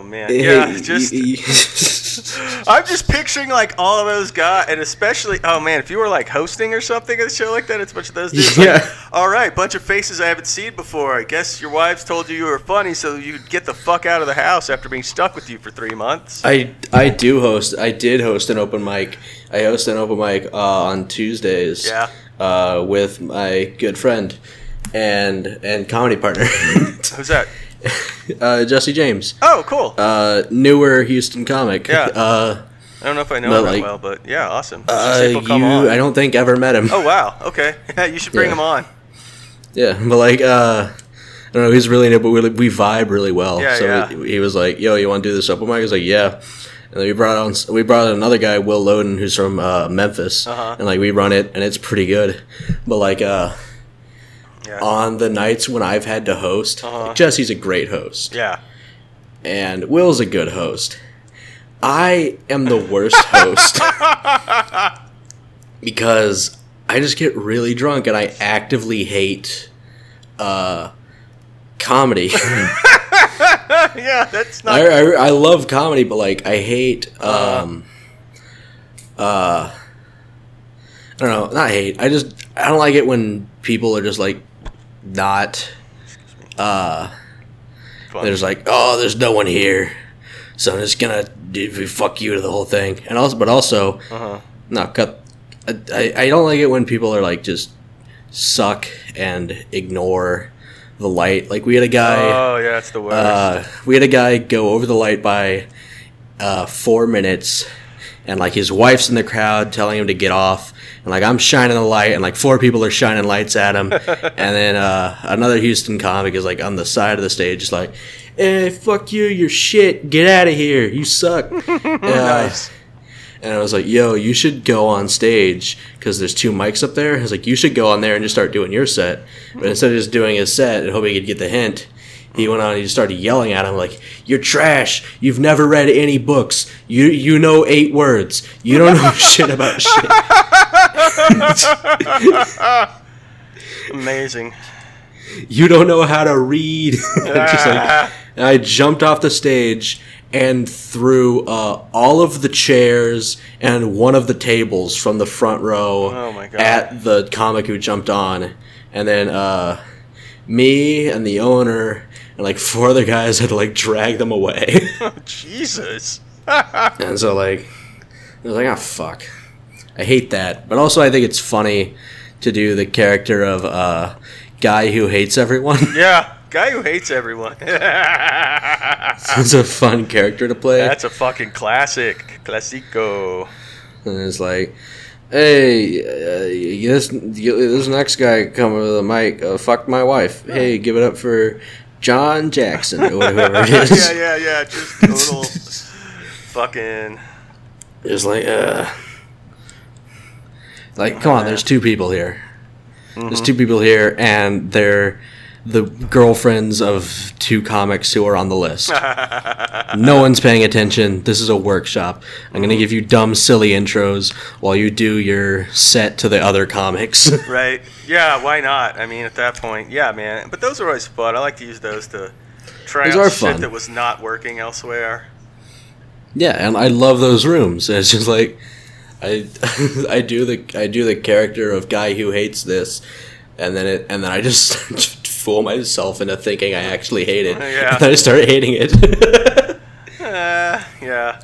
Oh man, yeah. Just I'm just picturing like all of those guys, and especially oh man, if you were like hosting or something at a show like that, it's a bunch of those dudes. like, Yeah. all right, bunch of faces I haven't seen before. I guess your wives told you you were funny, so you'd get the fuck out of the house after being stuck with you for three months. I I do host. I did host an open mic. I host an open mic uh, on Tuesdays. Yeah. Uh, with my good friend and and comedy partner, Who's that? uh, Jesse James. Oh, cool. Uh, newer Houston comic. Yeah. Uh, I don't know if I know but, him that like, well, but yeah, awesome. uh, See if he'll come you. I don't think ever met him. Oh wow. Okay. Yeah, you should bring Yeah. him on. Yeah, but like, uh, I don't know, he's really new, but we, we vibe really well. Yeah, so yeah. He, he was like, "Yo, you want to do this open mic?" I was like, "Yeah." And then we brought on we brought on another guy, Will Loden, who's from uh, Memphis, Uh-huh. and like we run it, and it's pretty good. But like, uh, Yeah. on the nights when I've had to host, Uh-huh. Jesse's a great host, yeah. and Will's a good host. I am the worst host because I just get really drunk and I actively hate uh, comedy. yeah, that's not. I, I, I love comedy, but like I hate um uh I don't know, not hate. I just I don't like it when people are just like not uh fun. they're like, "Oh, there's no one here." So I'm just to do fuck you to the whole thing. And also but also uh-huh. no, cut I, I don't like it when people are like just suck and ignore the light. Like we had a guy Oh yeah, it's the worst. uh, we had a guy go over the light by uh, four minutes, and like his wife's in the crowd telling him to get off, and like I'm shining the light, and like four people are shining lights at him, and then uh, another Houston comic is like on the side of the stage, just like, "Hey, fuck you, you're shit, get out of here, you suck." Uh, nice. and I was like, "Yo, you should go on stage because there's two mics up there." I was like, "You should go on there and just start doing your set." But instead of just doing his set and hoping he'd get the hint, he went on and he started yelling at him like, "You're trash. You've never read any books. You you know eight words. You don't know shit about shit." Amazing. you don't know how to read. Like, and I jumped off the stage and threw uh, all of the chairs and one of the tables from the front row Oh at the comic who jumped on. And then uh, me and the owner and like four other guys had to like drag them away. Jesus. and so like, I was like, oh fuck. I hate that. But also I think it's funny to do the character of uh, guy who hates everyone. Yeah, guy who hates everyone. it's a fun character to play. That's a fucking classic. Classico. and it's like, hey, uh, this this next guy coming with the mic, uh, fuck my wife. Hey, give it up for John Jackson or whoever it is. yeah, yeah, yeah. Just total fucking. It's like, uh, like, come on, there's two people here. There's two people here, and they're the girlfriends of two comics who are on the list. no one's paying attention. This is a workshop. I'm gonna give you dumb, silly intros while you do your set to the other comics. Right. Yeah, why not? I mean, at that point, yeah, man. But those are always fun. I like to use those to try Those out shit fun. that was not working elsewhere. yeah, and I love those rooms. It's just like I I do the I do the character of guy who hates this, and then it and then I just fool myself into thinking I actually hate it. Yeah. And then I start hating it. Uh, yeah.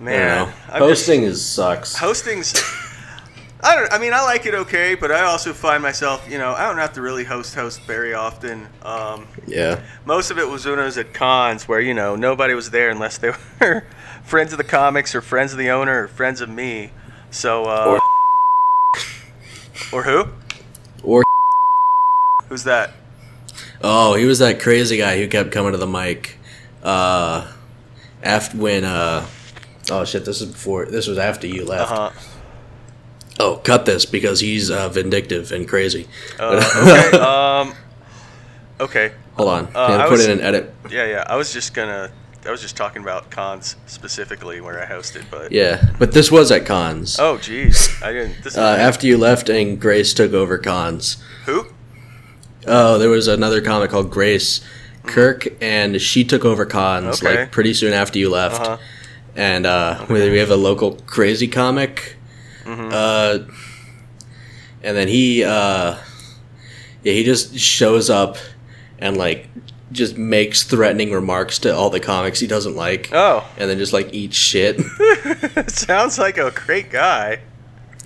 Man, don't know. I'm Hosting is sucks. Hosting's. I don't. I mean, I like it okay, but I also find myself, you know, I don't have to really host host very often. Um, yeah. most of it was when I was at cons where you know nobody was there unless they were friends of the comics or friends of the owner or friends of me. So uh, or who? Or Who's that? Oh, he was that crazy guy who kept coming to the mic. Uh, after when uh, oh shit, this is before. This was after you Uh left. huh. Oh, cut this because he's uh, vindictive and crazy. Uh, okay. Um. Okay. Hold on, Uh, Can I I put was- in an edit. Yeah, yeah. I was just gonna. I was just talking about cons specifically where I hosted, but. Yeah, but this was at cons. Oh, jeez. I didn't. This Uh, after you left and Grace took over cons. who? Oh, there was another comic called Grace Kirk, and she took over cons Okay. like pretty soon after you left. Uh-huh. And uh, we we have a local crazy comic, Mm-hmm. uh, and then he, uh, yeah, he just shows up and like just makes threatening remarks to all the comics he doesn't like, Oh, and then just like eats shit. sounds like a great guy.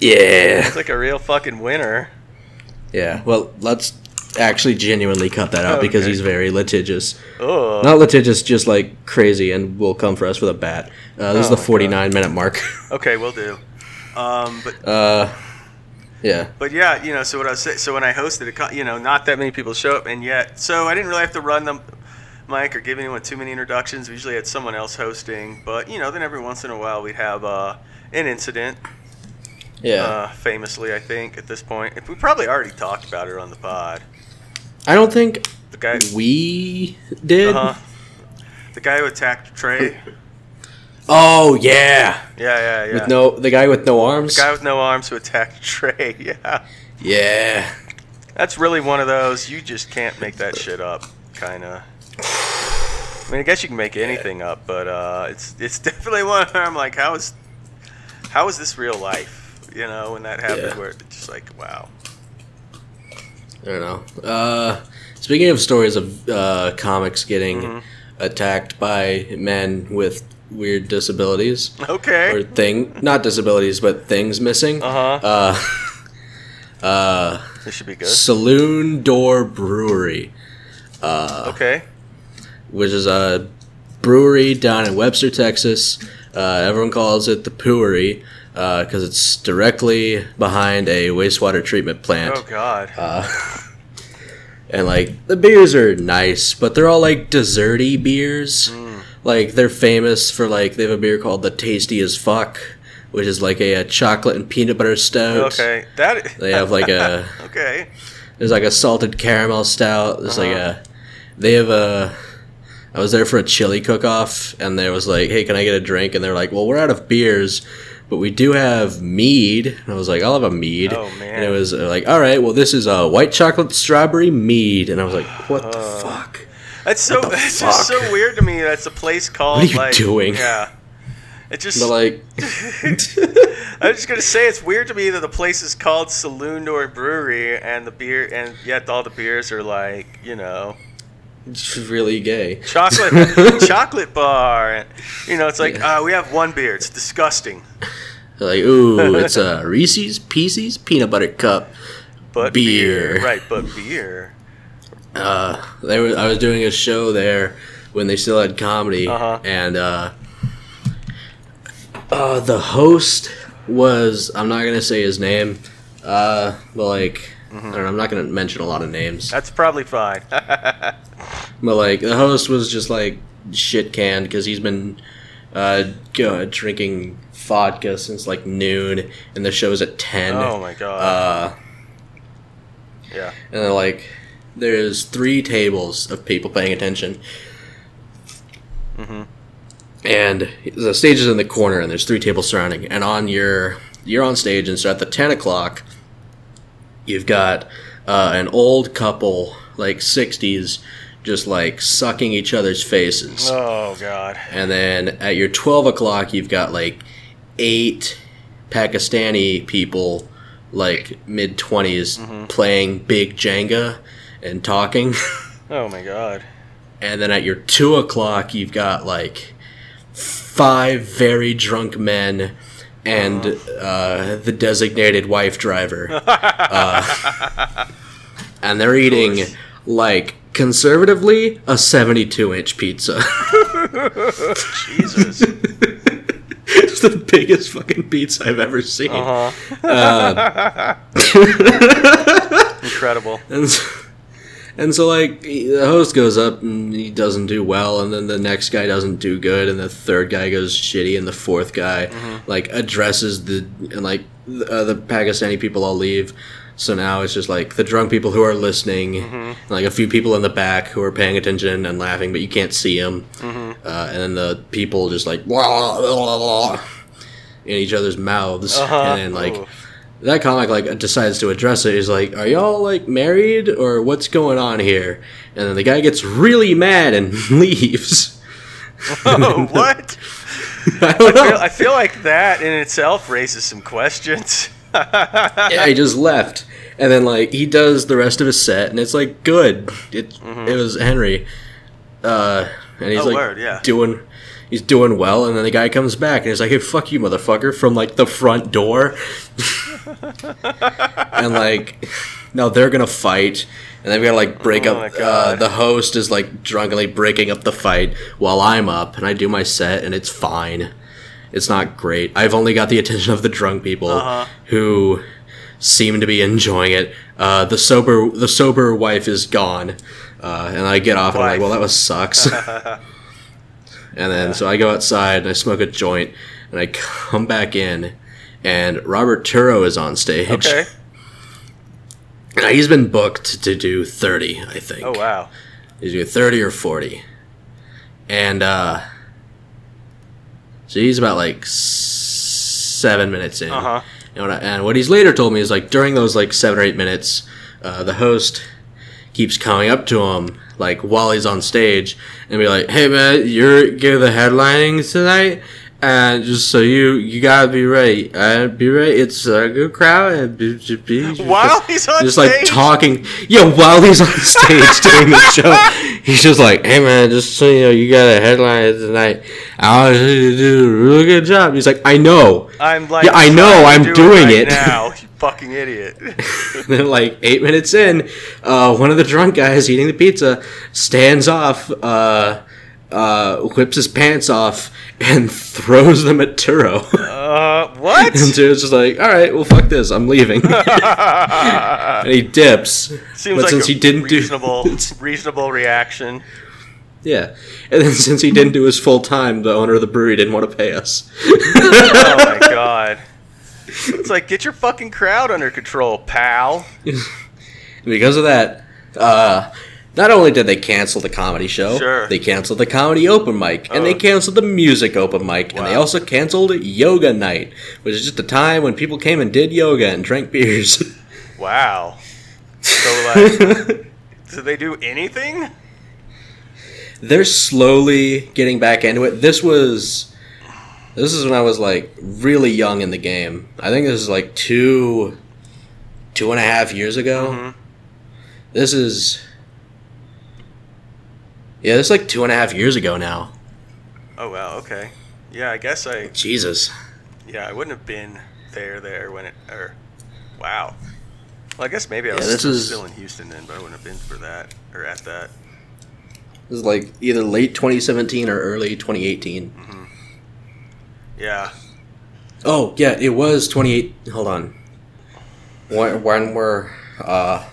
yeah, It's like a real fucking winner. yeah. Well, let's actually genuinely cut that out because he's very litigious. Oh. Not litigious, just like crazy, and will come for us with a bat. Uh, this Oh is the my 49 minute mark. Okay, we'll do. Um, but uh, yeah. but yeah, you know. So what I was saying. So when I hosted a, con- you know, not that many people show up, and yet, so I didn't really have to run the mic or give anyone too many introductions. We usually had someone else hosting, but you know, then every once in a while we'd have uh, an incident. Yeah. Uh, famously, I think at this point, if we probably already talked about it on the pod. I don't think The guy. we did. Uh-huh. The guy who attacked Trey. Oh yeah, Yeah, yeah, yeah. with no the guy with no arms. The guy with no arms who attacked Trey. Yeah. yeah, That's really one of those you just can't make that shit up, kind of. I mean, I guess you can make anything up, but uh, it's it's definitely one where I'm like, how is how is this real life? You know, when that happens, Yeah. where it's just like, wow. I don't know. Uh, speaking of stories of uh, comics getting Mhm. attacked by men with weird disabilities okay, or thing, not disabilities, but things missing. Uh-huh. Uh, uh, This should be good. Saloon Door Brewery, uh, Okay. which is a brewery down in Webster, Texas. Uh, everyone calls it the Pooery because it's directly behind a wastewater treatment plant. Oh God. Uh, and like the beers are nice, but they're all like desserty beers. Mm. Like they're famous for like they have a beer called the Tasty as Fuck, which is like a, a chocolate and peanut butter stout. Okay. That. They have like a okay. there's like a salted caramel stout. There's like Uh-huh. a they have a I was there for a chili cook off and there was like, hey, can I get a drink? And they're like, well, we're out of beers, but we do have mead. And I was like, I'll have a mead. Oh, man. And it was uh, like, all right, well, this is a white chocolate strawberry mead. And I was like, what the Uh, fuck? That's so. The just so weird to me. That's a place called. What are you like, doing? Yeah. It just. But like, I was just gonna say it's weird to me that the place is called Saloon Door Brewery and the beer and yet all the beers are like you know really gay. chocolate chocolate bar. You know, it's like uh, we have one beer. It's disgusting, like, ooh, it's a Reese's Pieces peanut butter cup. but Beer. right? But beer. uh, they were, I was doing a show there when they still had comedy, Uh-huh. and uh, uh, the host was I'm not gonna say his name, uh, but like I don't know, I'm not gonna mention a lot of names, That's probably fine. but like the host was just like shit canned because he's been uh, go, drinking vodka since like noon, and the show's at ten. oh my god. Uh, yeah. and then like there's three tables of people paying attention Mm-hmm. and the stage is in the corner and there's three tables surrounding and on your you're on stage and so at the 10 o'clock you've got uh, an old couple like 60s just like sucking each other's faces Oh god. and then at your 12 o'clock you've got like eight pakistani people like mid 20s Mhm. playing big jenga and talking Oh my god. and then at your two o'clock you've got like five very drunk men and uh, the designated wife driver uh, and they're eating like conservatively a 72 inch pizza Jesus. it's the biggest fucking pizza i've ever seen Uh Uh. Incredible. And so, and so, like, the host goes up and he doesn't do well, and then the next guy doesn't do good, and the third guy goes shitty, and the fourth guy, like, addresses the, and, like, the, uh, the Pakistani people all leave. So now it's just like the drunk people who are listening, like a few people in the back who are paying attention and laughing, but you can't see them. Uh, and then the people just like blah, blah, blah, blah, in each other's mouths, Uh-huh. and then like Ooh. That comic like decides to address it. He's like, "Are y'all like married or what's going on here?" And then the guy gets really mad and leaves. Oh, what? I I feel. I feel like that in itself raises some questions. yeah, he just left, and then like he does the rest of his set, and it's like good. It it was Henry, uh, and he's Mm-hmm. Oh, like word, yeah. doing. He's doing well, and then the guy comes back and he's like, "Hey, fuck you, motherfucker!" from like the front door, and like now they're gonna fight, and then we gotta like break Oh up. Uh, the host is like drunkenly breaking up the fight while I'm up, and I do my set, and it's fine. It's not great. I've only got the attention of the drunk people Uh-huh. who seem to be enjoying it. Uh, the sober the sober wife is gone, uh, and I get off and I'm like, well, that was sucks. and then so I go outside and I smoke a joint, and I come back in, and Robert Turo is on stage. okay. Now, he's been booked to do 30, I think. Oh wow. He's doing 30 or 40. And, uh, So he's about like seven minutes in. Uh huh. And, what I- and what he's later told me is like during those like seven or eight minutes, uh, the host keeps coming up to him like while he's on stage and be like, "Hey man, you're give the headlining tonight." And just so you, you gotta be ready. Uh, be ready. It's a good crowd. And be, be, be- While he's on just stage. like talking. Yeah, while he's on stage doing the show, he's just like, "Hey man, just so you know, you got a headline tonight. I want you to do a really good job." He's like, "I know." I'm like, Yeah, I know, I'm do doing right it. now. You fucking idiot. And then, like eight minutes in, uh, one of the drunk guys eating the pizza stands off, uh, uh, whips his pants off, and throws them at Turo. Uh, what? and Turo's just like, "All right, well, fuck this, I'm leaving." and he dips. Seems but like since a he didn't reasonable, do, reasonable reaction. yeah, and then since he didn't do his full time, the owner of the brewery didn't want to pay us. Oh my god. It's like get your fucking crowd under control, pal. Because of that, uh, not only did they cancel the comedy show, Sure. they canceled the comedy open mic, and they Oh. canceled the music open mic, and they also canceled yoga night, which is just a time when people came and did yoga and drank beers. Wow. So like, did they do anything? They're slowly getting back into it. This was. This is when I was like really young in the game. I think this is like two, two and a half years ago. Mhm. This is. Yeah, this is like two and a half years ago now. Oh wow. Okay. Yeah, I guess I. Jesus. Yeah, I wouldn't have been there there when it. Or, wow. Well, I guess maybe I Yeah, was this is- still in Houston then, but I wouldn't have been for that or at that. This is like either late 2017 or early 2018. Yeah. Oh, yeah, it was 28. Hold on. When, when were. Uh,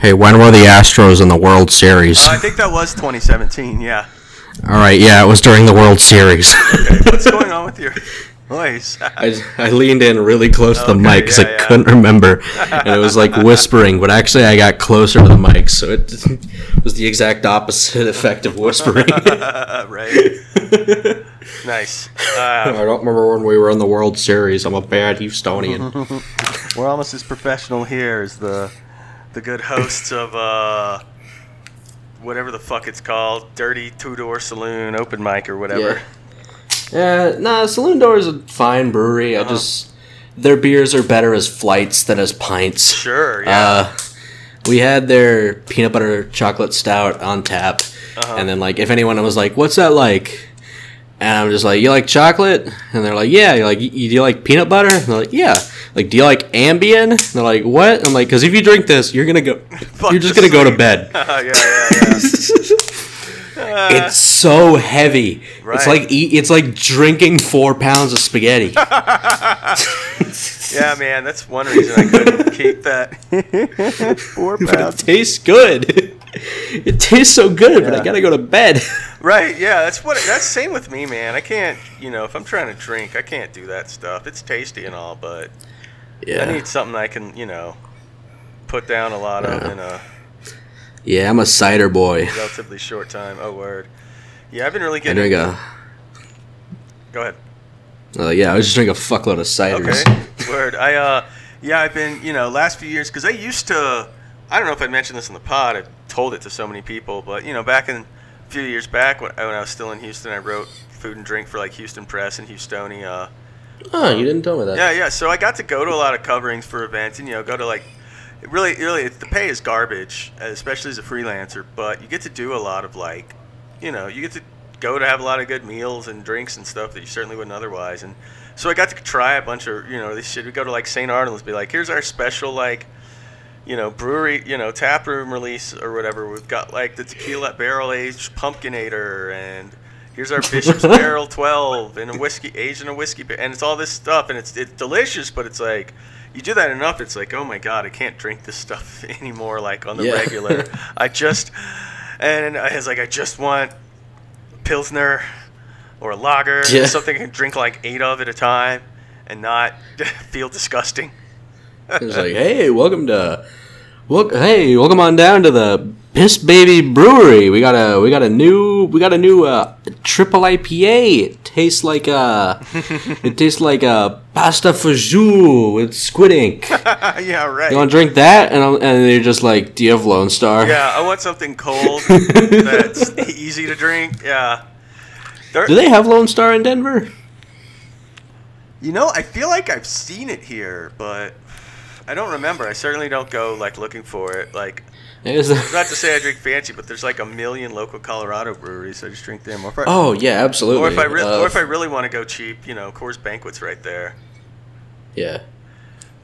hey, when were the Astros in the World Series? Oh, I think that was 2017. Yeah. All right, yeah, it was during the World Series. Okay. What's going on with your voice? I, I leaned in really close to the mic because yeah, I yeah. couldn't remember. and it was like whispering, but actually I got closer to the mic, so it was the exact opposite effect of whispering. right. Nice. I Uh, don't remember when we were in the World Series. I'm a bad Houstonian. we're almost as professional here as the the good hosts of uh, whatever the fuck it's called, Dirty Two Door Saloon Open Mic or whatever. Yeah, nah, Saloon Door is a fine brewery. I Uh-huh. just their beers are better as flights than as pints. Sure. Yeah. Uh, we had their peanut butter chocolate stout on tap, Uh-huh. and then like if anyone was like, "What's that like?" And I'm just like, "You like chocolate?" and they're like, "Yeah." You're like, "You do you like peanut butter?" and they're like, "Yeah." Like, do you like Ambien? And they're like, "What?" And I'm like, "Cause if you drink this, you're gonna go, Fuck you're just gonna go to bed." yeah, yeah, yeah. It's so heavy. It's like eat. It's like drinking four pounds of spaghetti. yeah, man. That's one reason I couldn't keep that. Four but it pounds. tastes good. It tastes so good, but I gotta go to bed. Right. Yeah. That's what. That's same with me, man. I can't. You know, if I'm trying to drink, I can't do that stuff. It's tasty and all, but Yeah, I need something I can, you know, put down a lot of Yeah. in a yeah. I'm a cider boy. relatively short time. Oh, word. Yeah, I've been really I getting. drink a. Go ahead. Uh, yeah, I was just drink a fuckload of ciders. Okay. Word. I uh, yeah, I've been, you know, last few years because I used to. I don't know if I mentioned this in the pod. I've told it to so many people, but you know, back in a few years back when, when I was still in Houston, I wrote food and drink for like Houston Press and Houstonia. Uh, oh, you didn't tell me that. Yeah, yeah. So I got to go to a lot of coverings for events, and you know, go to like, it really, really, the pay is garbage, especially as a freelancer. But you get to do a lot of like, you know, you get to go to have a lot of good meals and drinks and stuff that you certainly wouldn't otherwise. And so I got to try a bunch of, you know, this shit. We go to like St. Arnold's, be like, here's our special like. You know, brewery, you know, tap room release or whatever. We've got like the tequila barrel aged pumpkinator, and here's our Bishop's Barrel 12 and a whiskey aged in a whiskey, and it's all this stuff, and it's it's delicious, but it's like you do that enough, it's like, oh my god, I can't drink this stuff anymore, like on the Yeah. regular. I just, and I was like, I just want pilsner or a lager, Yeah. something I can drink like eight of at a time, and not feel disgusting. It's like, hey, welcome to Well, hey, welcome on down to the Piss Baby Brewery. We got a we got a new we got a new uh, triple IPA. It tastes like a it tastes like a pasta fajoule with squid ink. yeah, right. You want to drink that? And I'm, and they're just like, do you have Lone Star? Yeah, I want something cold that's easy to drink. Yeah. There, Do they have Lone Star in Denver? you know, I feel like I've seen it here, but I don't remember. I certainly don't go like looking for it. Like, Is not to say I drink fancy, but there's like a million local Colorado breweries. So I just drink them. Or I, oh yeah, absolutely. or if I re- Uh, or if I really want to go cheap, you know, Coors Banquet's right there. yeah,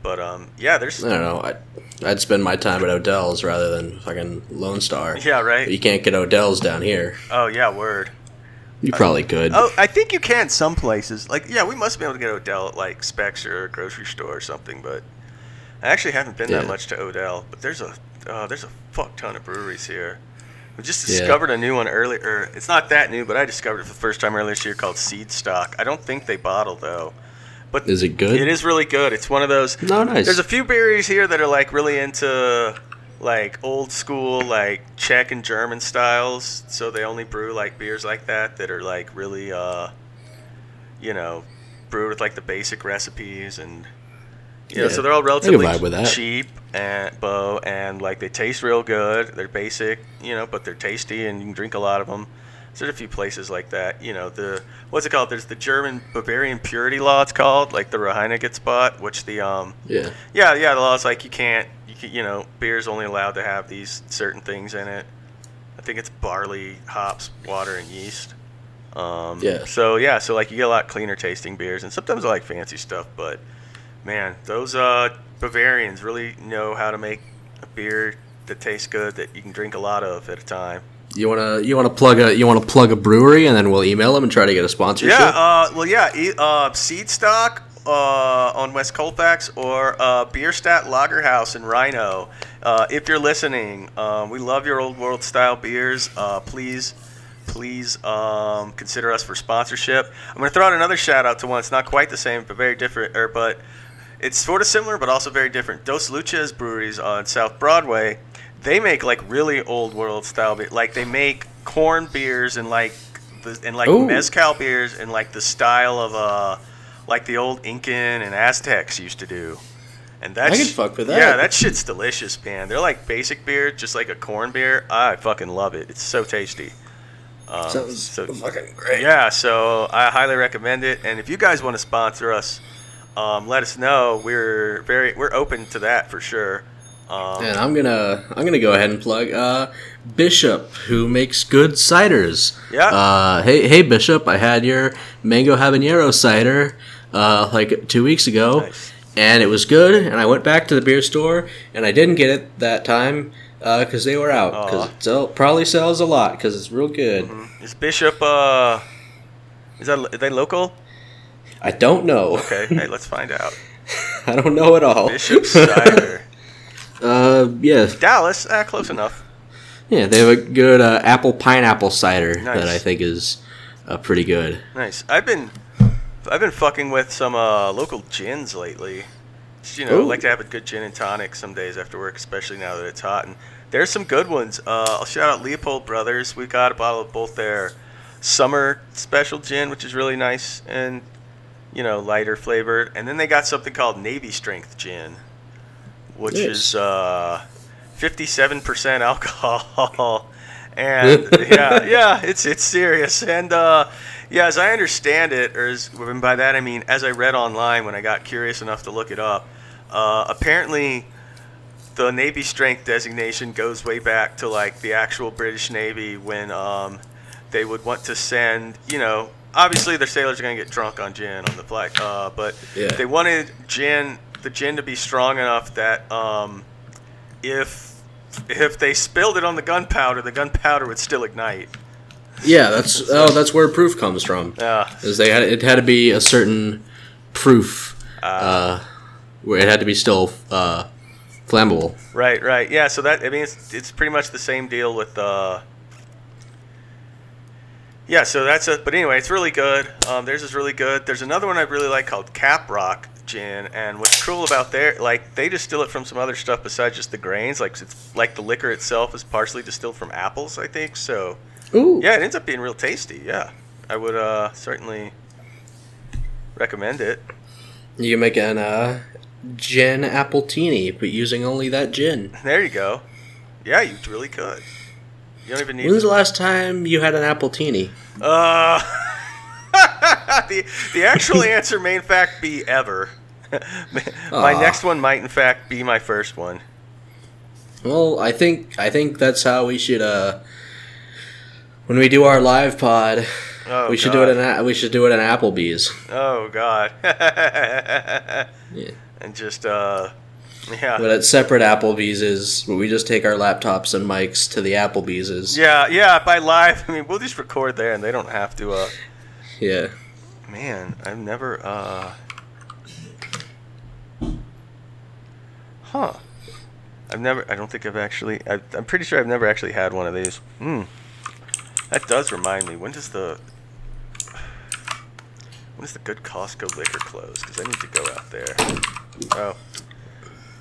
But um, yeah, there's I don't know. I'd, I'd spend my time at Odell's rather than fucking Lone Star. yeah, right. You can't get Odell's down here. Oh yeah, word. You probably could. Oh, I think you can some places. Like, yeah, we must be able to get Odell at like Specs or a grocery store or something. But I actually haven't been Yeah. that much to Odell. But there's a uh, there's a fuck ton of breweries here. We just Yeah. discovered a new one earlier. It's not that new, but I discovered it for the first time earlier this year called Seedstock. I don't think they bottle though. But Is it good? It is really good. It's one of those. No, nice. There's a few breweries here that are like really into like old school like Czech and German styles. So they only brew like beers like that that are like really uh you know brewed with like the basic recipes and know, Yeah. so they're all relatively cheap and bow and like they taste real good. They're basic, you know, but they're tasty and you can drink a lot of them. So there's a few places like that. You know, the what's it called? There's the German Bavarian Purity Law. It's called like the Reinheitsgebot, spot, which the um yeah. yeah yeah the law is like you can't you can, you know beer's only allowed to have these certain things in it. I think it's barley, hops, water, and yeast. Um, Yeah. So yeah, so like you get a lot cleaner tasting beers, and sometimes I like fancy stuff, but man, those uh, Bavarians really know how to make a beer that tastes good that you can drink a lot of at a time. You wanna you wanna plug a you wanna plug a brewery and then we'll email them and try to get a sponsorship. Yeah, uh, well, yeah, e- uh, Seedstock uh, on West Colfax or uh, Bierstadt Lagerhaus in RiNo. Uh, if you're listening, um, we love your old world style beers. Uh, please, please um, consider us for sponsorship. I'm going to throw out another shout out to one. It's not quite the same, but very different. Or, but it's sort of similar, but also very different. Dos Luces Breweries on South Broadway. They make like really old world style beer. Like they make corn beers and like the, and like Ooh. mezcal beers and like the style of uh like the old Incan and Aztecs used to do. And that's I could fuck with that. Yeah, that shit's delicious, man. They're like basic beer, just like a corn beer. I fucking love it. It's so tasty. Um, Sounds so- fucking great. yeah, so I highly recommend it. And if you guys want to sponsor us, um, let us know. We're very we're open to that for sure. Um, And I'm gonna I'm gonna go ahead and plug uh, Bishop, who makes good ciders. Yeah. Uh, hey hey Bishop, I had your mango habanero cider uh, like two weeks ago, Nice. and it was good. And I went back to the beer store, and I didn't get it that time because they were out. Because it sell, probably sells a lot because it's real good. is Bishop? Uh, is that are they local? I don't know. Okay, hey, let's find out. I don't know at all. Bishop cider, uh, yeah, Dallas. Ah, close enough. yeah, they have a good uh, apple pineapple cider Nice. that I think is uh, pretty good. Nice. I've been I've been fucking with some uh, local gins lately. You know, Ooh. like to have a good gin and tonic some days after work, especially now that it's hot. And there's some good ones. Uh, I'll shout out Leopold Brothers. We got a bottle of both their summer special gin, which is really nice and you know lighter flavored. And then they got something called Navy Strength Gin, which Nice. is uh, 57% alcohol. And yeah, yeah, it's it's serious. And uh, yeah, as I understand it, or as, and by that I mean as I read online when I got curious enough to look it up, uh, apparently the Navy strength designation goes way back to like the actual British Navy when um, they would want to send, you know, obviously their sailors are going to get drunk on gin on the flag, uh, but Yeah. they wanted gin, the gin to be strong enough that um, if if they spilled it on the gunpowder, the gunpowder would still ignite. Yeah, that's oh, that's where proof comes from. Yeah. Is they had it had to be a certain proof, uh, where it had to be still uh, flammable. Right, right. Yeah, so that I mean it's it's pretty much the same deal with uh Yeah, so that's a but anyway, it's really good. Um there's is really good. There's another one I really like called CapRock. gin, and what's cool about their like they distill it from some other stuff besides just the grains. Like it's like the liquor itself is partially distilled from apples, I think. So Ooh. yeah, it ends up being real tasty. Yeah, I would uh, certainly recommend it. You can make an uh, gin appletini, but using only that gin. There you go. Yeah, you really could. You don't even need. When's the last time you had an appletini? Uh, the the actual answer may in fact be ever. my Aw. next one might in fact be my first one. Well, I think I think that's how we should. uh When we do our live pod, Oh, we should God. do it in we should do it in Applebee's. Oh God. Yeah. And just uh, yeah. But at separate Applebee's is we just take our laptops and mics to the Applebee's is Yeah, yeah. By live, I mean we'll just record there, and they don't have to. uh yeah. Man, I've never. uh Huh. I've never. I don't think I've actually. I, I'm pretty sure I've never actually had one of these. Hmm. That does remind me. When does the. When does the good Costco liquor close? Because I need to go out there. Oh.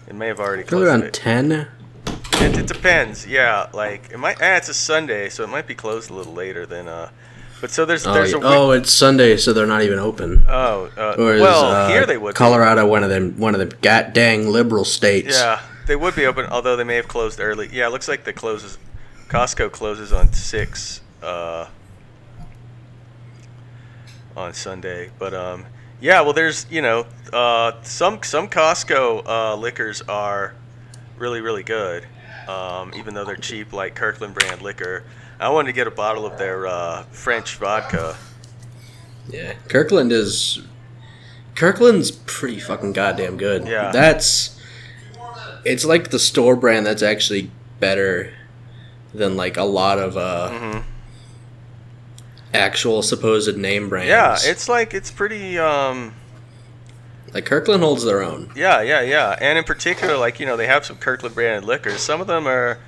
It may have already closed. around ten. it, it depends. Yeah, like it might. Eh, it's a Sunday, so it might be closed a little later than. uh But so there's Oh, there's yeah. a. wi- oh, it's Sunday, so they're not even open. Oh, uh, is, well, uh, here they would. be. Colorado, one of them, one of the god dang liberal states. Yeah, they would be open, although they may have closed early. Yeah, it looks like the closes. Costco closes on six uh, on Sunday, but um, yeah. Well, there's you know uh, some some Costco uh, liquors are really really good, um, even though they're cheap, like Kirkland brand liquor. I wanted to get a bottle of their uh, French vodka. Yeah, Kirkland is. Kirkland's pretty fucking goddamn good. Yeah. That's. It's like the store brand that's actually better than like a lot of uh Mhm. Actual supposed name brands. Yeah, it's like it's pretty. Um, like Kirkland holds their own. Yeah, yeah, yeah. And in particular, like, you know, they have some Kirkland branded liquors. Some of them are,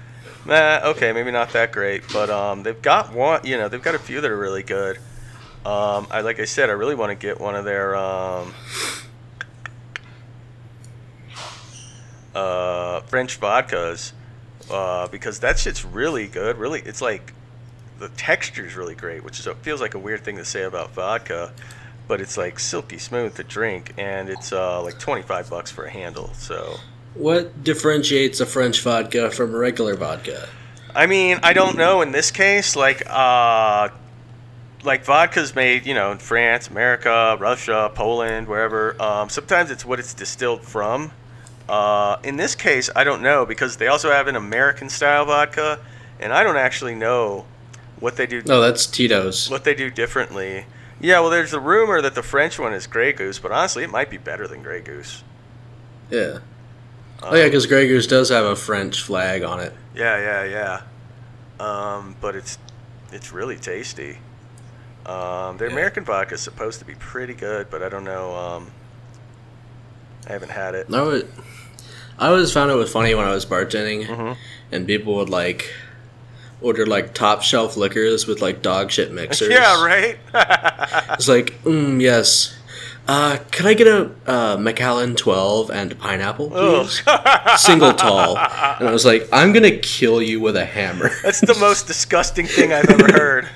nah, okay, maybe not that great, but um, they've got one, you know, they've got a few that are really good. Um, I like I said, I really want to get one of their um, uh, French vodkas uh, because that shit's really good. Really, it's like the texture is really great, which is feels like a weird thing to say about vodka, but it's like silky smooth to drink, and it's uh, like twenty five bucks for a handle. So. What differentiates a French vodka from a regular vodka? I mean, I don't know in this case. Like, uh, like vodka's made, you know, in France, America, Russia, Poland, wherever. Um, sometimes it's what it's distilled from. Uh, in this case, I don't know because they also have an American style vodka, and I don't actually know what they do. No, that's Tito's. What they do differently. Yeah, well, there's a rumor that the French one is Grey Goose, but honestly, it might be better than Grey Goose. Yeah. Um, Oh yeah, because Grey Goose does have a French flag on it. Yeah, yeah, yeah. Um, but it's it's really tasty. Um, their Yeah. American vodka is supposed to be pretty good, but I don't know. Um, I haven't had it. I would, I always found it was funny when I was bartending, Mhm. and people would like order like top shelf liquors with like dog shit mixers. Yeah, right. It's like, mm, yes. Uh, could I get a uh, Macallan 12 and pineapple, please? Single tall. And I was like, I'm gonna kill you with a hammer. That's the most disgusting thing I've ever heard.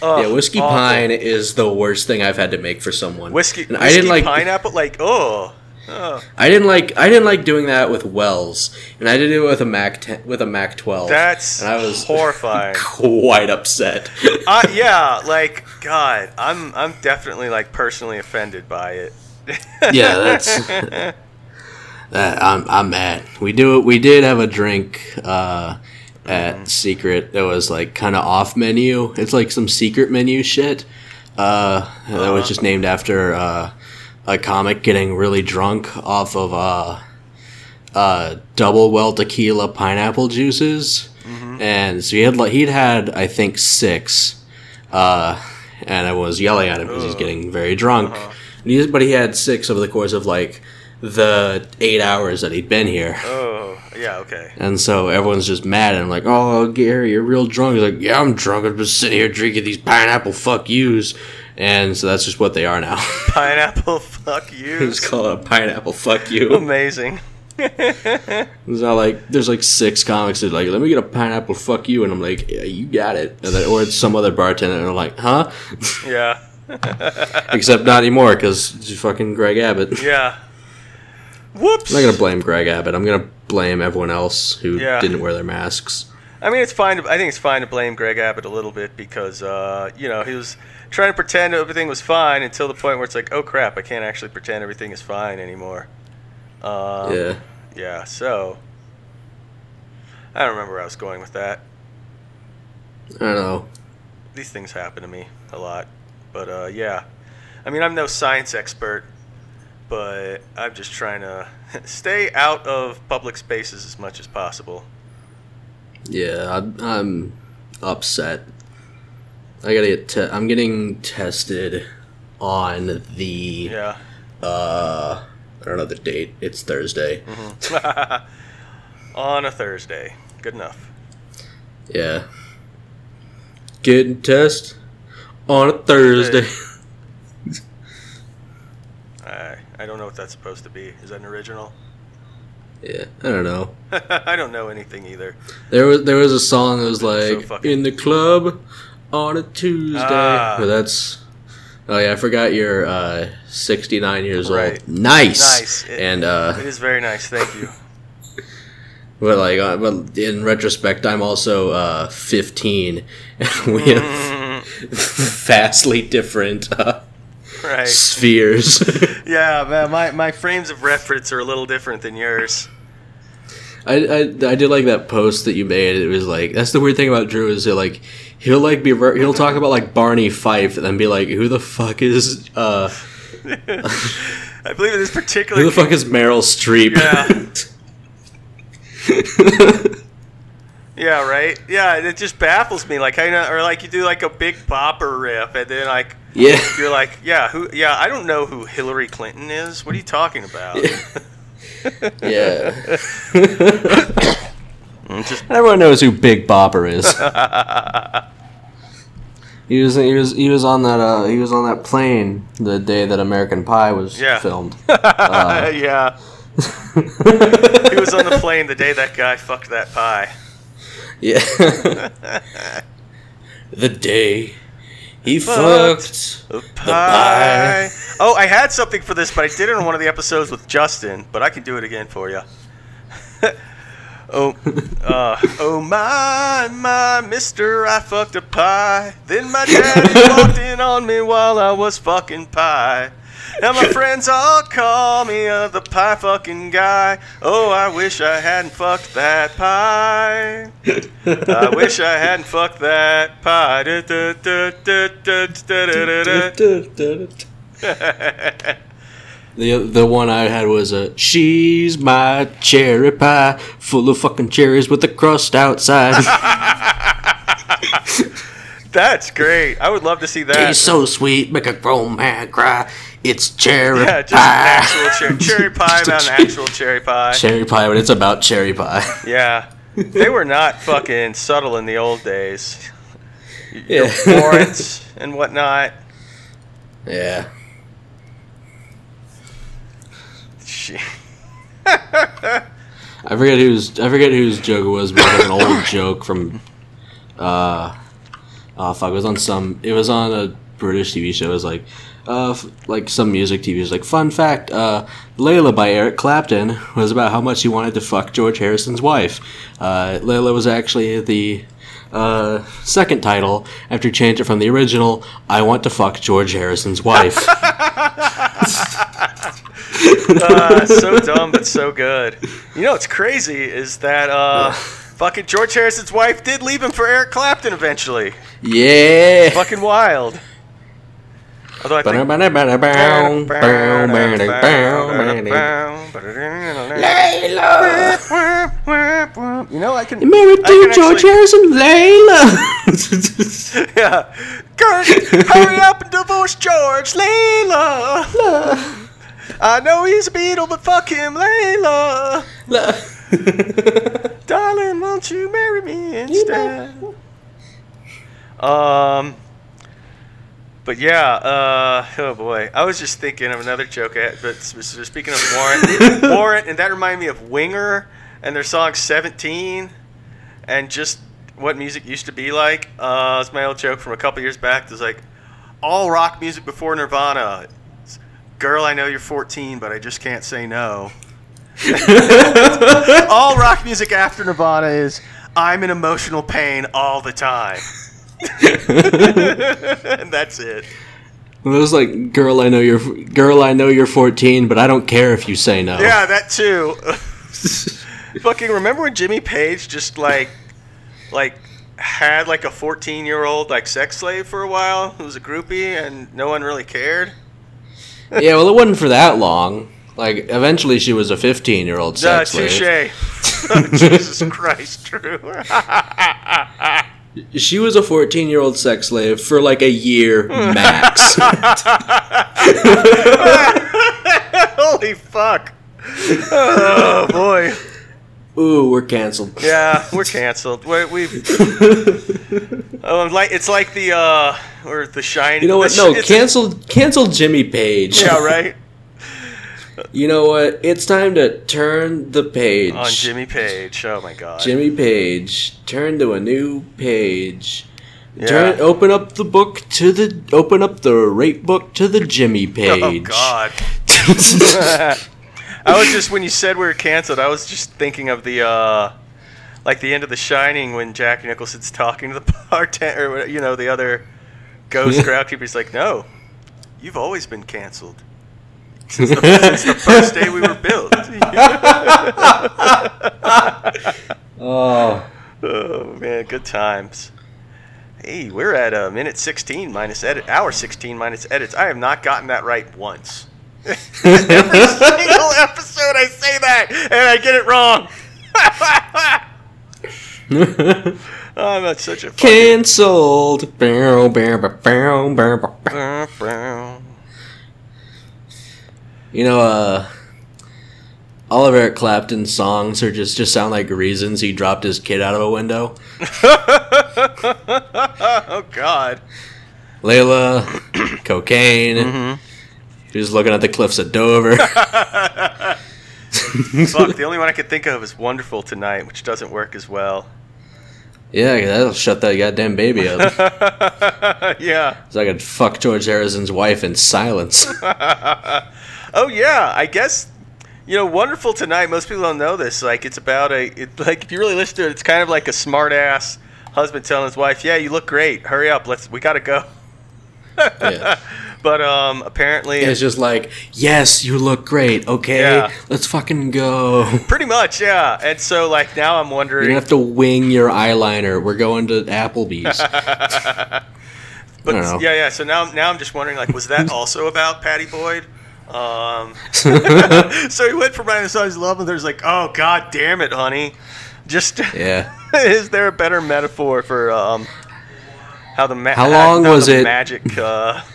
Ugh, yeah, whiskey awful. pine is the worst thing I've had to make for someone. Whiskey, And whiskey I didn't like. pineapple. Like, oh, oh, I didn't like. I didn't like doing that with Wells, and I did it with a Mac 10, with a Mac 12. that's and I was horrifying. quite upset. uh, yeah, like God, I'm I'm definitely like personally offended by it. Yeah, that's- That- I'm I'm mad. We do we did have a drink uh, at Mm-hmm. Secret that was like kind of off menu. It's like some secret menu shit. Uh, that Uh-huh. was just named after uh, a comic getting really drunk off of uh, uh, double well tequila pineapple juices, Mm-hmm. and so he had like he'd had I think six, uh, and I was yelling at him because he's getting very drunk. Uh-huh. He, but he had six over the course of like the eight hours that he'd been here. oh, yeah, okay. And so everyone's just mad him, like, "Oh, Gary, you're real drunk." He's like, "Yeah, I'm drunk. I've been sitting here drinking these pineapple fuck yous." And so that's just what they are now. Pineapple, fuck you. Just call it a pineapple. Fuck you. Amazing. It's not like there's like six comics that are like, let me get a pineapple. Fuck you, and I'm like, yeah, you got it. Then, or it's some other bartender, and I'm like, huh? Yeah. Except not anymore because fucking Greg Abbott. Yeah. Whoops. I'm not gonna blame Greg Abbott. I'm gonna blame everyone else who Yeah. didn't wear their masks. I mean, it's fine. To, I think it's fine to blame Greg Abbott a little bit because, uh, you know, he was trying to pretend everything was fine until the point where it's like, oh crap, I can't actually pretend everything is fine anymore. Um, yeah. Yeah. So I don't remember where I was going with that. I don't know. These things happen to me a lot, but uh, yeah. I mean, I'm no science expert, but I'm just trying to stay out of public spaces as much as possible. Yeah, I'm, I'm upset. I gotta get. Te- I'm getting tested on the. Yeah. Uh, I don't know the date. It's Thursday. On a Thursday. Good enough. Yeah. Getting test on a Thursday. I I don't know what that's supposed to be. Is that an original? Yeah, I don't know. I don't know anything either. There was there was a song that was like fucking- in the club on a Tuesday. Ah. But that's oh yeah, I forgot you're uh, 69 years Right. old. Nice. Nice. It- and uh, It is very nice. Thank you. but like uh, but in retrospect, I'm also uh, 15, and we have vastly different uh, Right. spheres. Yeah, man. My my frames of reference are a little different than yours. I, I, I did like that post that you made. It was like that's the weird thing about Drew is that like he'll like be he'll talk about like Barney Fife and then be like who the fuck is uh I believe in this particular. who the fuck is Meryl Streep? Yeah, right. Yeah, it just baffles me. Like, I know, or like you do like a big bopper riff, and then like yeah. you're like, yeah, who? Yeah, I don't know who Hillary Clinton is. What are you talking about? Yeah. Just Everyone knows who Big Bopper is. he was he was he was on that uh he was on that plane the day that American Pie was Yeah. filmed. yeah. he was on the plane the day that guy fucked that pie. Yeah. the day he Fucked fucked The pie. pie. Oh, I had something for this, but I did it on one of the episodes with Justin. But I can do it again for you. oh, uh, oh my, my, Mister, I fucked a pie. Then my daddy walked in on me while I was fucking pie. And my friends all call me uh, the pie fucking guy. Oh, I wish I hadn't fucked that pie. I wish I hadn't fucked that pie. the the one I had was a she's my cherry pie, full of fucking cherries with a crust outside. That's great. I would love to see that. He's so sweet, make a grown man cry. It's cherry Yeah, just pie. actual cherry, cherry pie about an actual cherry pie. cherry pie, but it's about cherry pie. Yeah, they were not fucking subtle in the old days. Yeah. Warrants and whatnot. yeah. Shit. I forget whose I forget whose joke it was, but it was an old joke from uh oh fuck, it was on some it was on a British TV show. It was like uh f- like some music TV. Was like fun fact, uh Layla by Eric Clapton was about how much he wanted to fuck George Harrison's wife. Uh Layla was actually the uh, second title after he changed it from the original I want to fuck George Harrison's wife. Uh, so dumb, but so good. You know what's crazy is that uh, fucking George Harrison's wife did leave him for Eric Clapton eventually. yeah. Fucking wild. Although I think. You know, I can. Married I to can George actually- Harrison, Layla. Yeah. Kurt, hurry up and divorce George, Layla. I know he's a Beatle, but fuck him, Layla. Darling, won't you marry me instead? Um, But yeah, uh, oh boy, I was just thinking of another joke. I had, but speaking of Warrant, Warrant, and that reminded me of Winger and their song "17," and just what music used to be like. Uh, it's my old joke from a couple years back. It was like all rock music before Nirvana. It's, Girl, I know you're 14, but I just can't say no. all rock music after Nirvana is I'm in emotional pain all the time. And that's it. It was like, girl, I know you're, girl, I know you're 14, but I don't care if you say no. Yeah, that too. Fucking remember when Jimmy Page just like like had like a 14 year old like sex slave for a while who was a groupie and no one really cared? yeah. Well, it wasn't for that long. Like, eventually, she was a 15 year old Uh, sex slave. touche. Jesus Christ, Drew. She was a 14 year old sex slave for like a year max. Holy fuck. Oh boy. Ooh, we're canceled. Yeah, we're canceled. We, we've. Oh, like it's like the uh, or the shine. You know what? No, canceled. Canceled Jimmy Page. Yeah, right. You know what? It's time to turn the page. On Jimmy Page. Oh my god. Jimmy Page. Turn to a new page. Yeah. Turn. Open up the book to the. Open up the rate book to the Jimmy page. Oh god. I was just when you said we were canceled, I was just thinking of the uh like the end of The Shining when Jack Nicholson's talking to the bartender or you know the other ghost crowd keeper. He's like, "No, you've always been canceled since the, since the first day we were built." oh. oh man, good times. Hey, we're at a minute 16 minus edit, hour 16 minus edits. I have not gotten that right once. Every single episode I say that and I get it wrong. Oh, I'm not such a fucking- Cancelled. Bow, bow, bow, bow, bow, bow, bow. You know, uh, all of Eric Clapton's songs are just just sound like reasons he dropped his kid out of a window. oh God. Layla, cocaine. Mm-hmm. Looking at the cliffs of Dover. Fuck. The only one I could think of is "Wonderful Tonight," which doesn't work as well. yeah, that'll shut that goddamn baby up. yeah. So I could fuck George Harrison's wife in silence. Oh yeah, I guess you know, "Wonderful Tonight." Most people don't know this. Like, it's about a it, like if you really listen to it, it's kind of like a smart ass husband telling his wife, "Yeah, you look great. Hurry up. Let's we gotta go." Yeah. But um, apparently, It's just like, yes, you look great. Okay, Yeah. let's fucking go. pretty much, yeah. And so, like, now I'm wondering. You don't have to wing your eyeliner. We're going to Applebee's. But I don't know. yeah, yeah. So now, now I'm just wondering, like, was that also about Pattie Boyd? Um, so he went from writing songs love, and there's like, oh god damn it, honey. Just yeah. is there a better metaphor for um how the ma- How long how was the it- magic? Uh,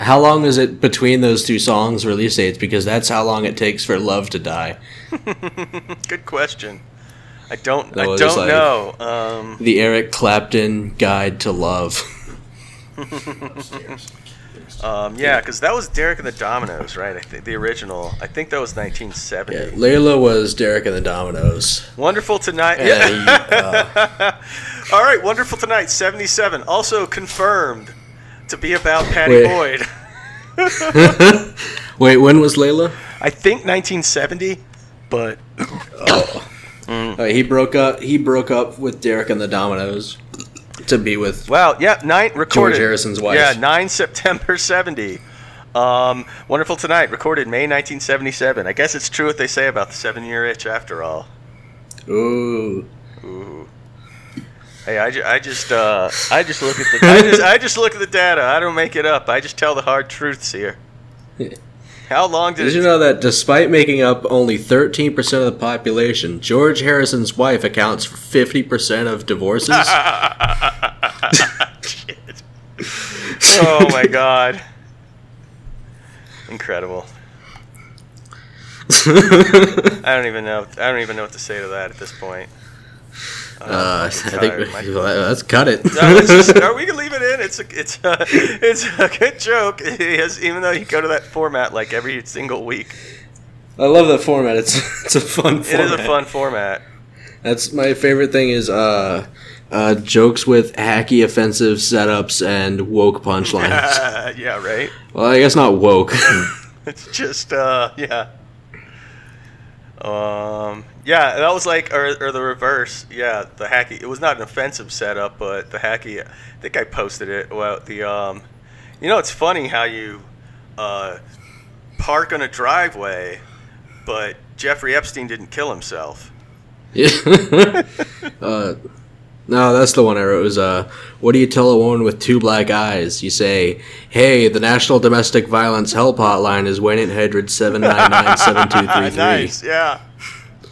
How long is it between those two songs' release dates? Because that's how long it takes for love to die. good question. I don't. That I don't like- know. Um, The Eric Clapton Guide to Love. Um, yeah, because that was Derek and the Dominos, right? I think the original. I think that was 1970. Yeah, Layla was Derek and the Dominos. Wonderful tonight. And he, uh, All right, wonderful tonight. 77. Also confirmed to be about Pattie Wait. Boyd. wait, when was Layla? I think 1970, but Uh, he broke up. He broke up with Derek and the Dominoes to be with. wow, yeah, nine recorded. George Harrison's wife. Yeah, 9 September 70. Um, wonderful tonight, recorded May 1977. I guess it's true what they say about the seven-year itch after all. Ooh. Ooh. Hey, I, ju- I just uh, I just look at the I just, I just look at the data. I don't make it up. I just tell the hard truths here. How long did Did it you know that despite making up only 13% of the population, George Harrison's wife accounts for 50% of divorces? Oh my god. Incredible. I don't even know I don't even know what to say to that at this point. Uh, I think tired. My- let's cut it. No, just, no, we can leave it in. It's a, it's a, it's a good joke. He has, even though you go to that format like every single week, I love that format. It's it's a fun it format. is a fun format. That's my favorite thing is uh, uh, jokes with hacky, offensive setups and woke punchlines. yeah, right. well, I guess not woke. It's just uh, yeah. Um, yeah, that was like, or, or the reverse. Yeah, the hacky. It was not an offensive setup, but the hacky. I think I posted it. Well, the um, you know, it's funny how you uh, park on a driveway, but Jeffrey Epstein didn't kill himself. Yeah. uh, no, that's the one I wrote. It was uh, what do you tell a woman with two black eyes? You say, "Hey, the National Domestic Violence Help Hotline is one eight hundred seven nine nine seven two three nice. three. Yeah.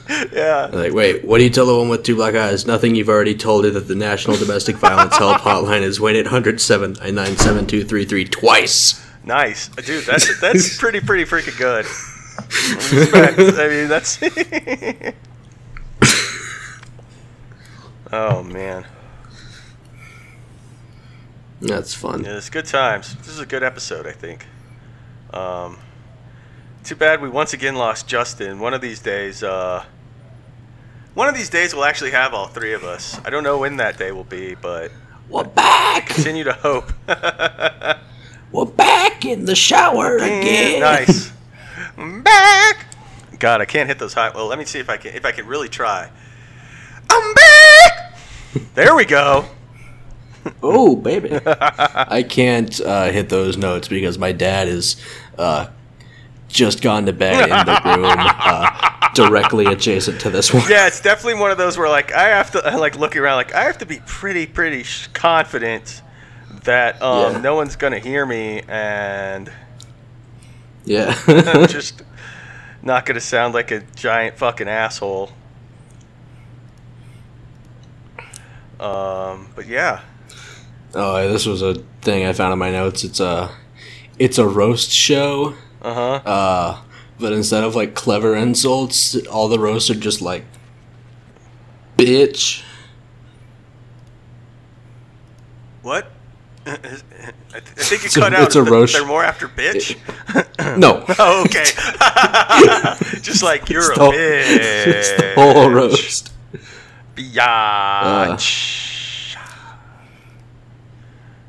Yeah. Like, wait, what do you tell the woman with two black eyes? Nothing. You've already told her that the National Domestic Violence Help Hotline is one eight hundred seven nine nine seven two three three twice. Nice, dude. That's that's pretty pretty freaking good. Respect. I mean, that's. oh man, That's fun. yeah, it's good times. This is a good episode, I think. Um, too bad we once again lost Justin. One of these days, uh, one of these days we'll actually have all three of us. I don't know when that day will be, but We're back. continue to hope. We're back in the shower again. Nice. I'm back. God, I can't hit those high. Well, let me see if I can. If I can really try. I'm back. There we go. Oh, baby. I can't uh, hit those notes because my dad is uh, just gone to bed in the room uh, directly adjacent to this one. Yeah, it's definitely one of those where like I have to I like looking around like I have to be pretty pretty sh- confident that um, Yeah. no one's gonna hear me and Yeah. I'm just not gonna sound like a giant fucking asshole. Um, but yeah. oh, this was a thing I found in my notes. It's a, it's a roast show. Uh huh. Uh, but instead of like clever insults, all the roasts are just like, bitch. What? I th- I think you It's a- cut out. it's a that roast. They're more after bitch. No. oh, okay. Just like you're It's a the- bitch. it's the whole roast. Biatch.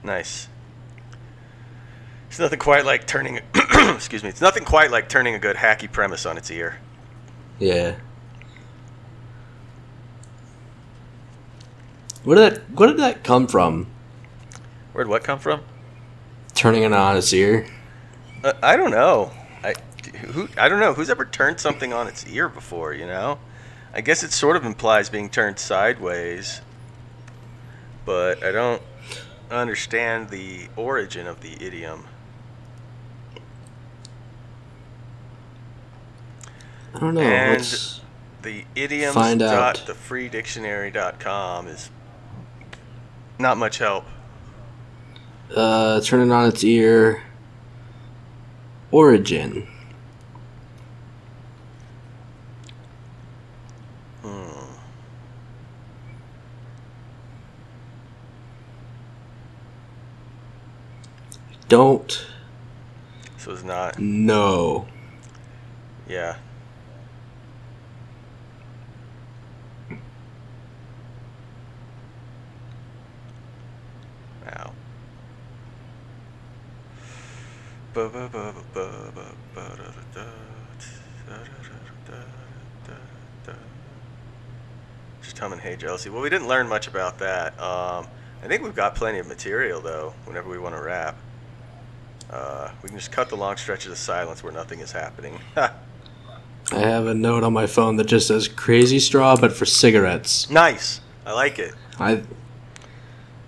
Nice. It's nothing quite like turning. excuse me. It's nothing quite like turning a good hacky premise on its ear. Yeah. Where did that where did that come from? Where'd what come from? Turning it on its ear? Uh, I don't know. I who I don't know who's ever turned something on its ear before. You know, I guess it sort of implies being turned sideways, but I don't understand the origin of the idiom. I don't know. And- Let's, The idioms Find dot out. the freedictionary.com is not much help. uh, turn it on its ear. Origin. Hmm. Don't So it's not. No. Yeah. Just humming Hey Jealousy. Well, we didn't learn much about that. Um, I think we've got plenty of material, though, whenever we want to wrap. Uh, we can just cut the long stretches of silence where nothing is happening. I have a note on my phone that just says crazy straw but for cigarettes. nice. I like it. I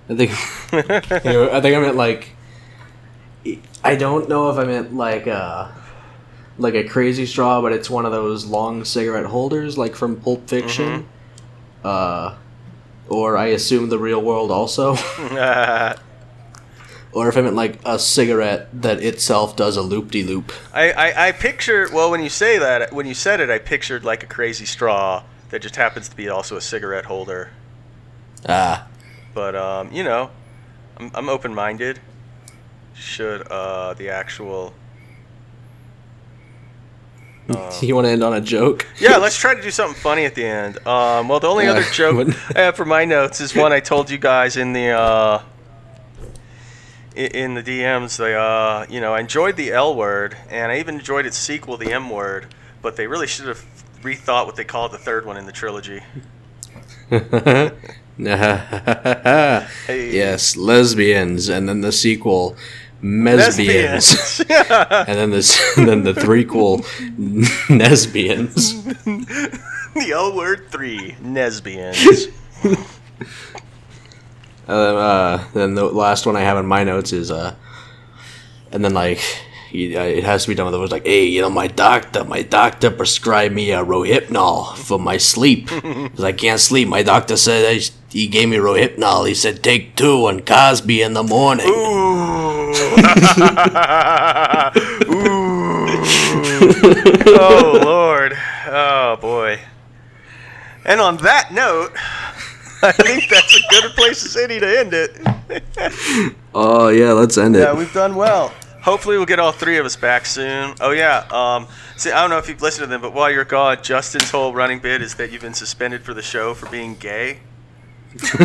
I think you know, I think I meant like I don't know if I meant like uh like a crazy straw, but it's one of those long cigarette holders like from Pulp Fiction. Uh or I assume the real world also. or if I meant like a cigarette that itself does a loop de loop. I, I, I picture well when you say that when you said it I pictured like a crazy straw that just happens to be also a cigarette holder. Ah, But um, you know, I'm, I'm open-minded. Should uh, the actual you want to end on a joke? yeah, let's try to do something funny at the end. Um, well, the only Yeah, other joke I have for my notes is one I told you guys in the uh, in the DMs. They, uh, you know, I enjoyed the L word, and I even enjoyed its sequel, the M word. But they really should have rethought what they called the third one in the trilogy. yes, lesbians, and then the sequel, mesbians, and then this, and then the threequel, nesbians. the L word three, Nesbians. Uh, uh, then the last one I have in my notes is uh, and then like Uh, it has to be done with it was like, hey, you know, my doctor, my doctor prescribed me a Rohypnol for my sleep because I can't sleep. My doctor said I, he gave me Rohypnol. He said take two on Cosby in the morning. Ooh. Ooh. oh Lord. Oh boy. And on that note, I think that's a good place as any to end it. Oh yeah, let's end it. yeah, we've done well. Hopefully, we'll get all three of us back soon. Oh yeah. Um, see, I don't know if you've listened to them, but while you're gone, Justin's whole running bit is that you've been suspended for the show for being gay.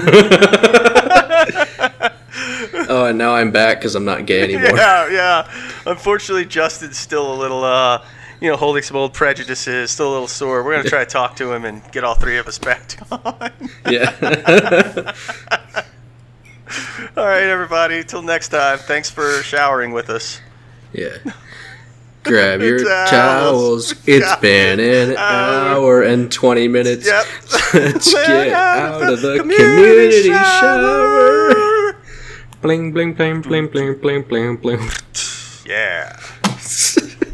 oh, and now I'm back because I'm not gay anymore. Yeah, yeah. Unfortunately, Justin's still a little, uh, you know, holding some old prejudices, still a little sore. We're gonna try to talk to him and get all three of us back on. yeah. all right, everybody. Till next time. Thanks for showering with us. Yeah. Grab your Towels. towels. It's been an uh, hour and 20 minutes. Yep. Let's get out of the community shower. Bling, bling, bling, bling, bling, bling, bling, bling. Yeah.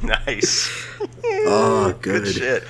nice. Oh, Good good. shit.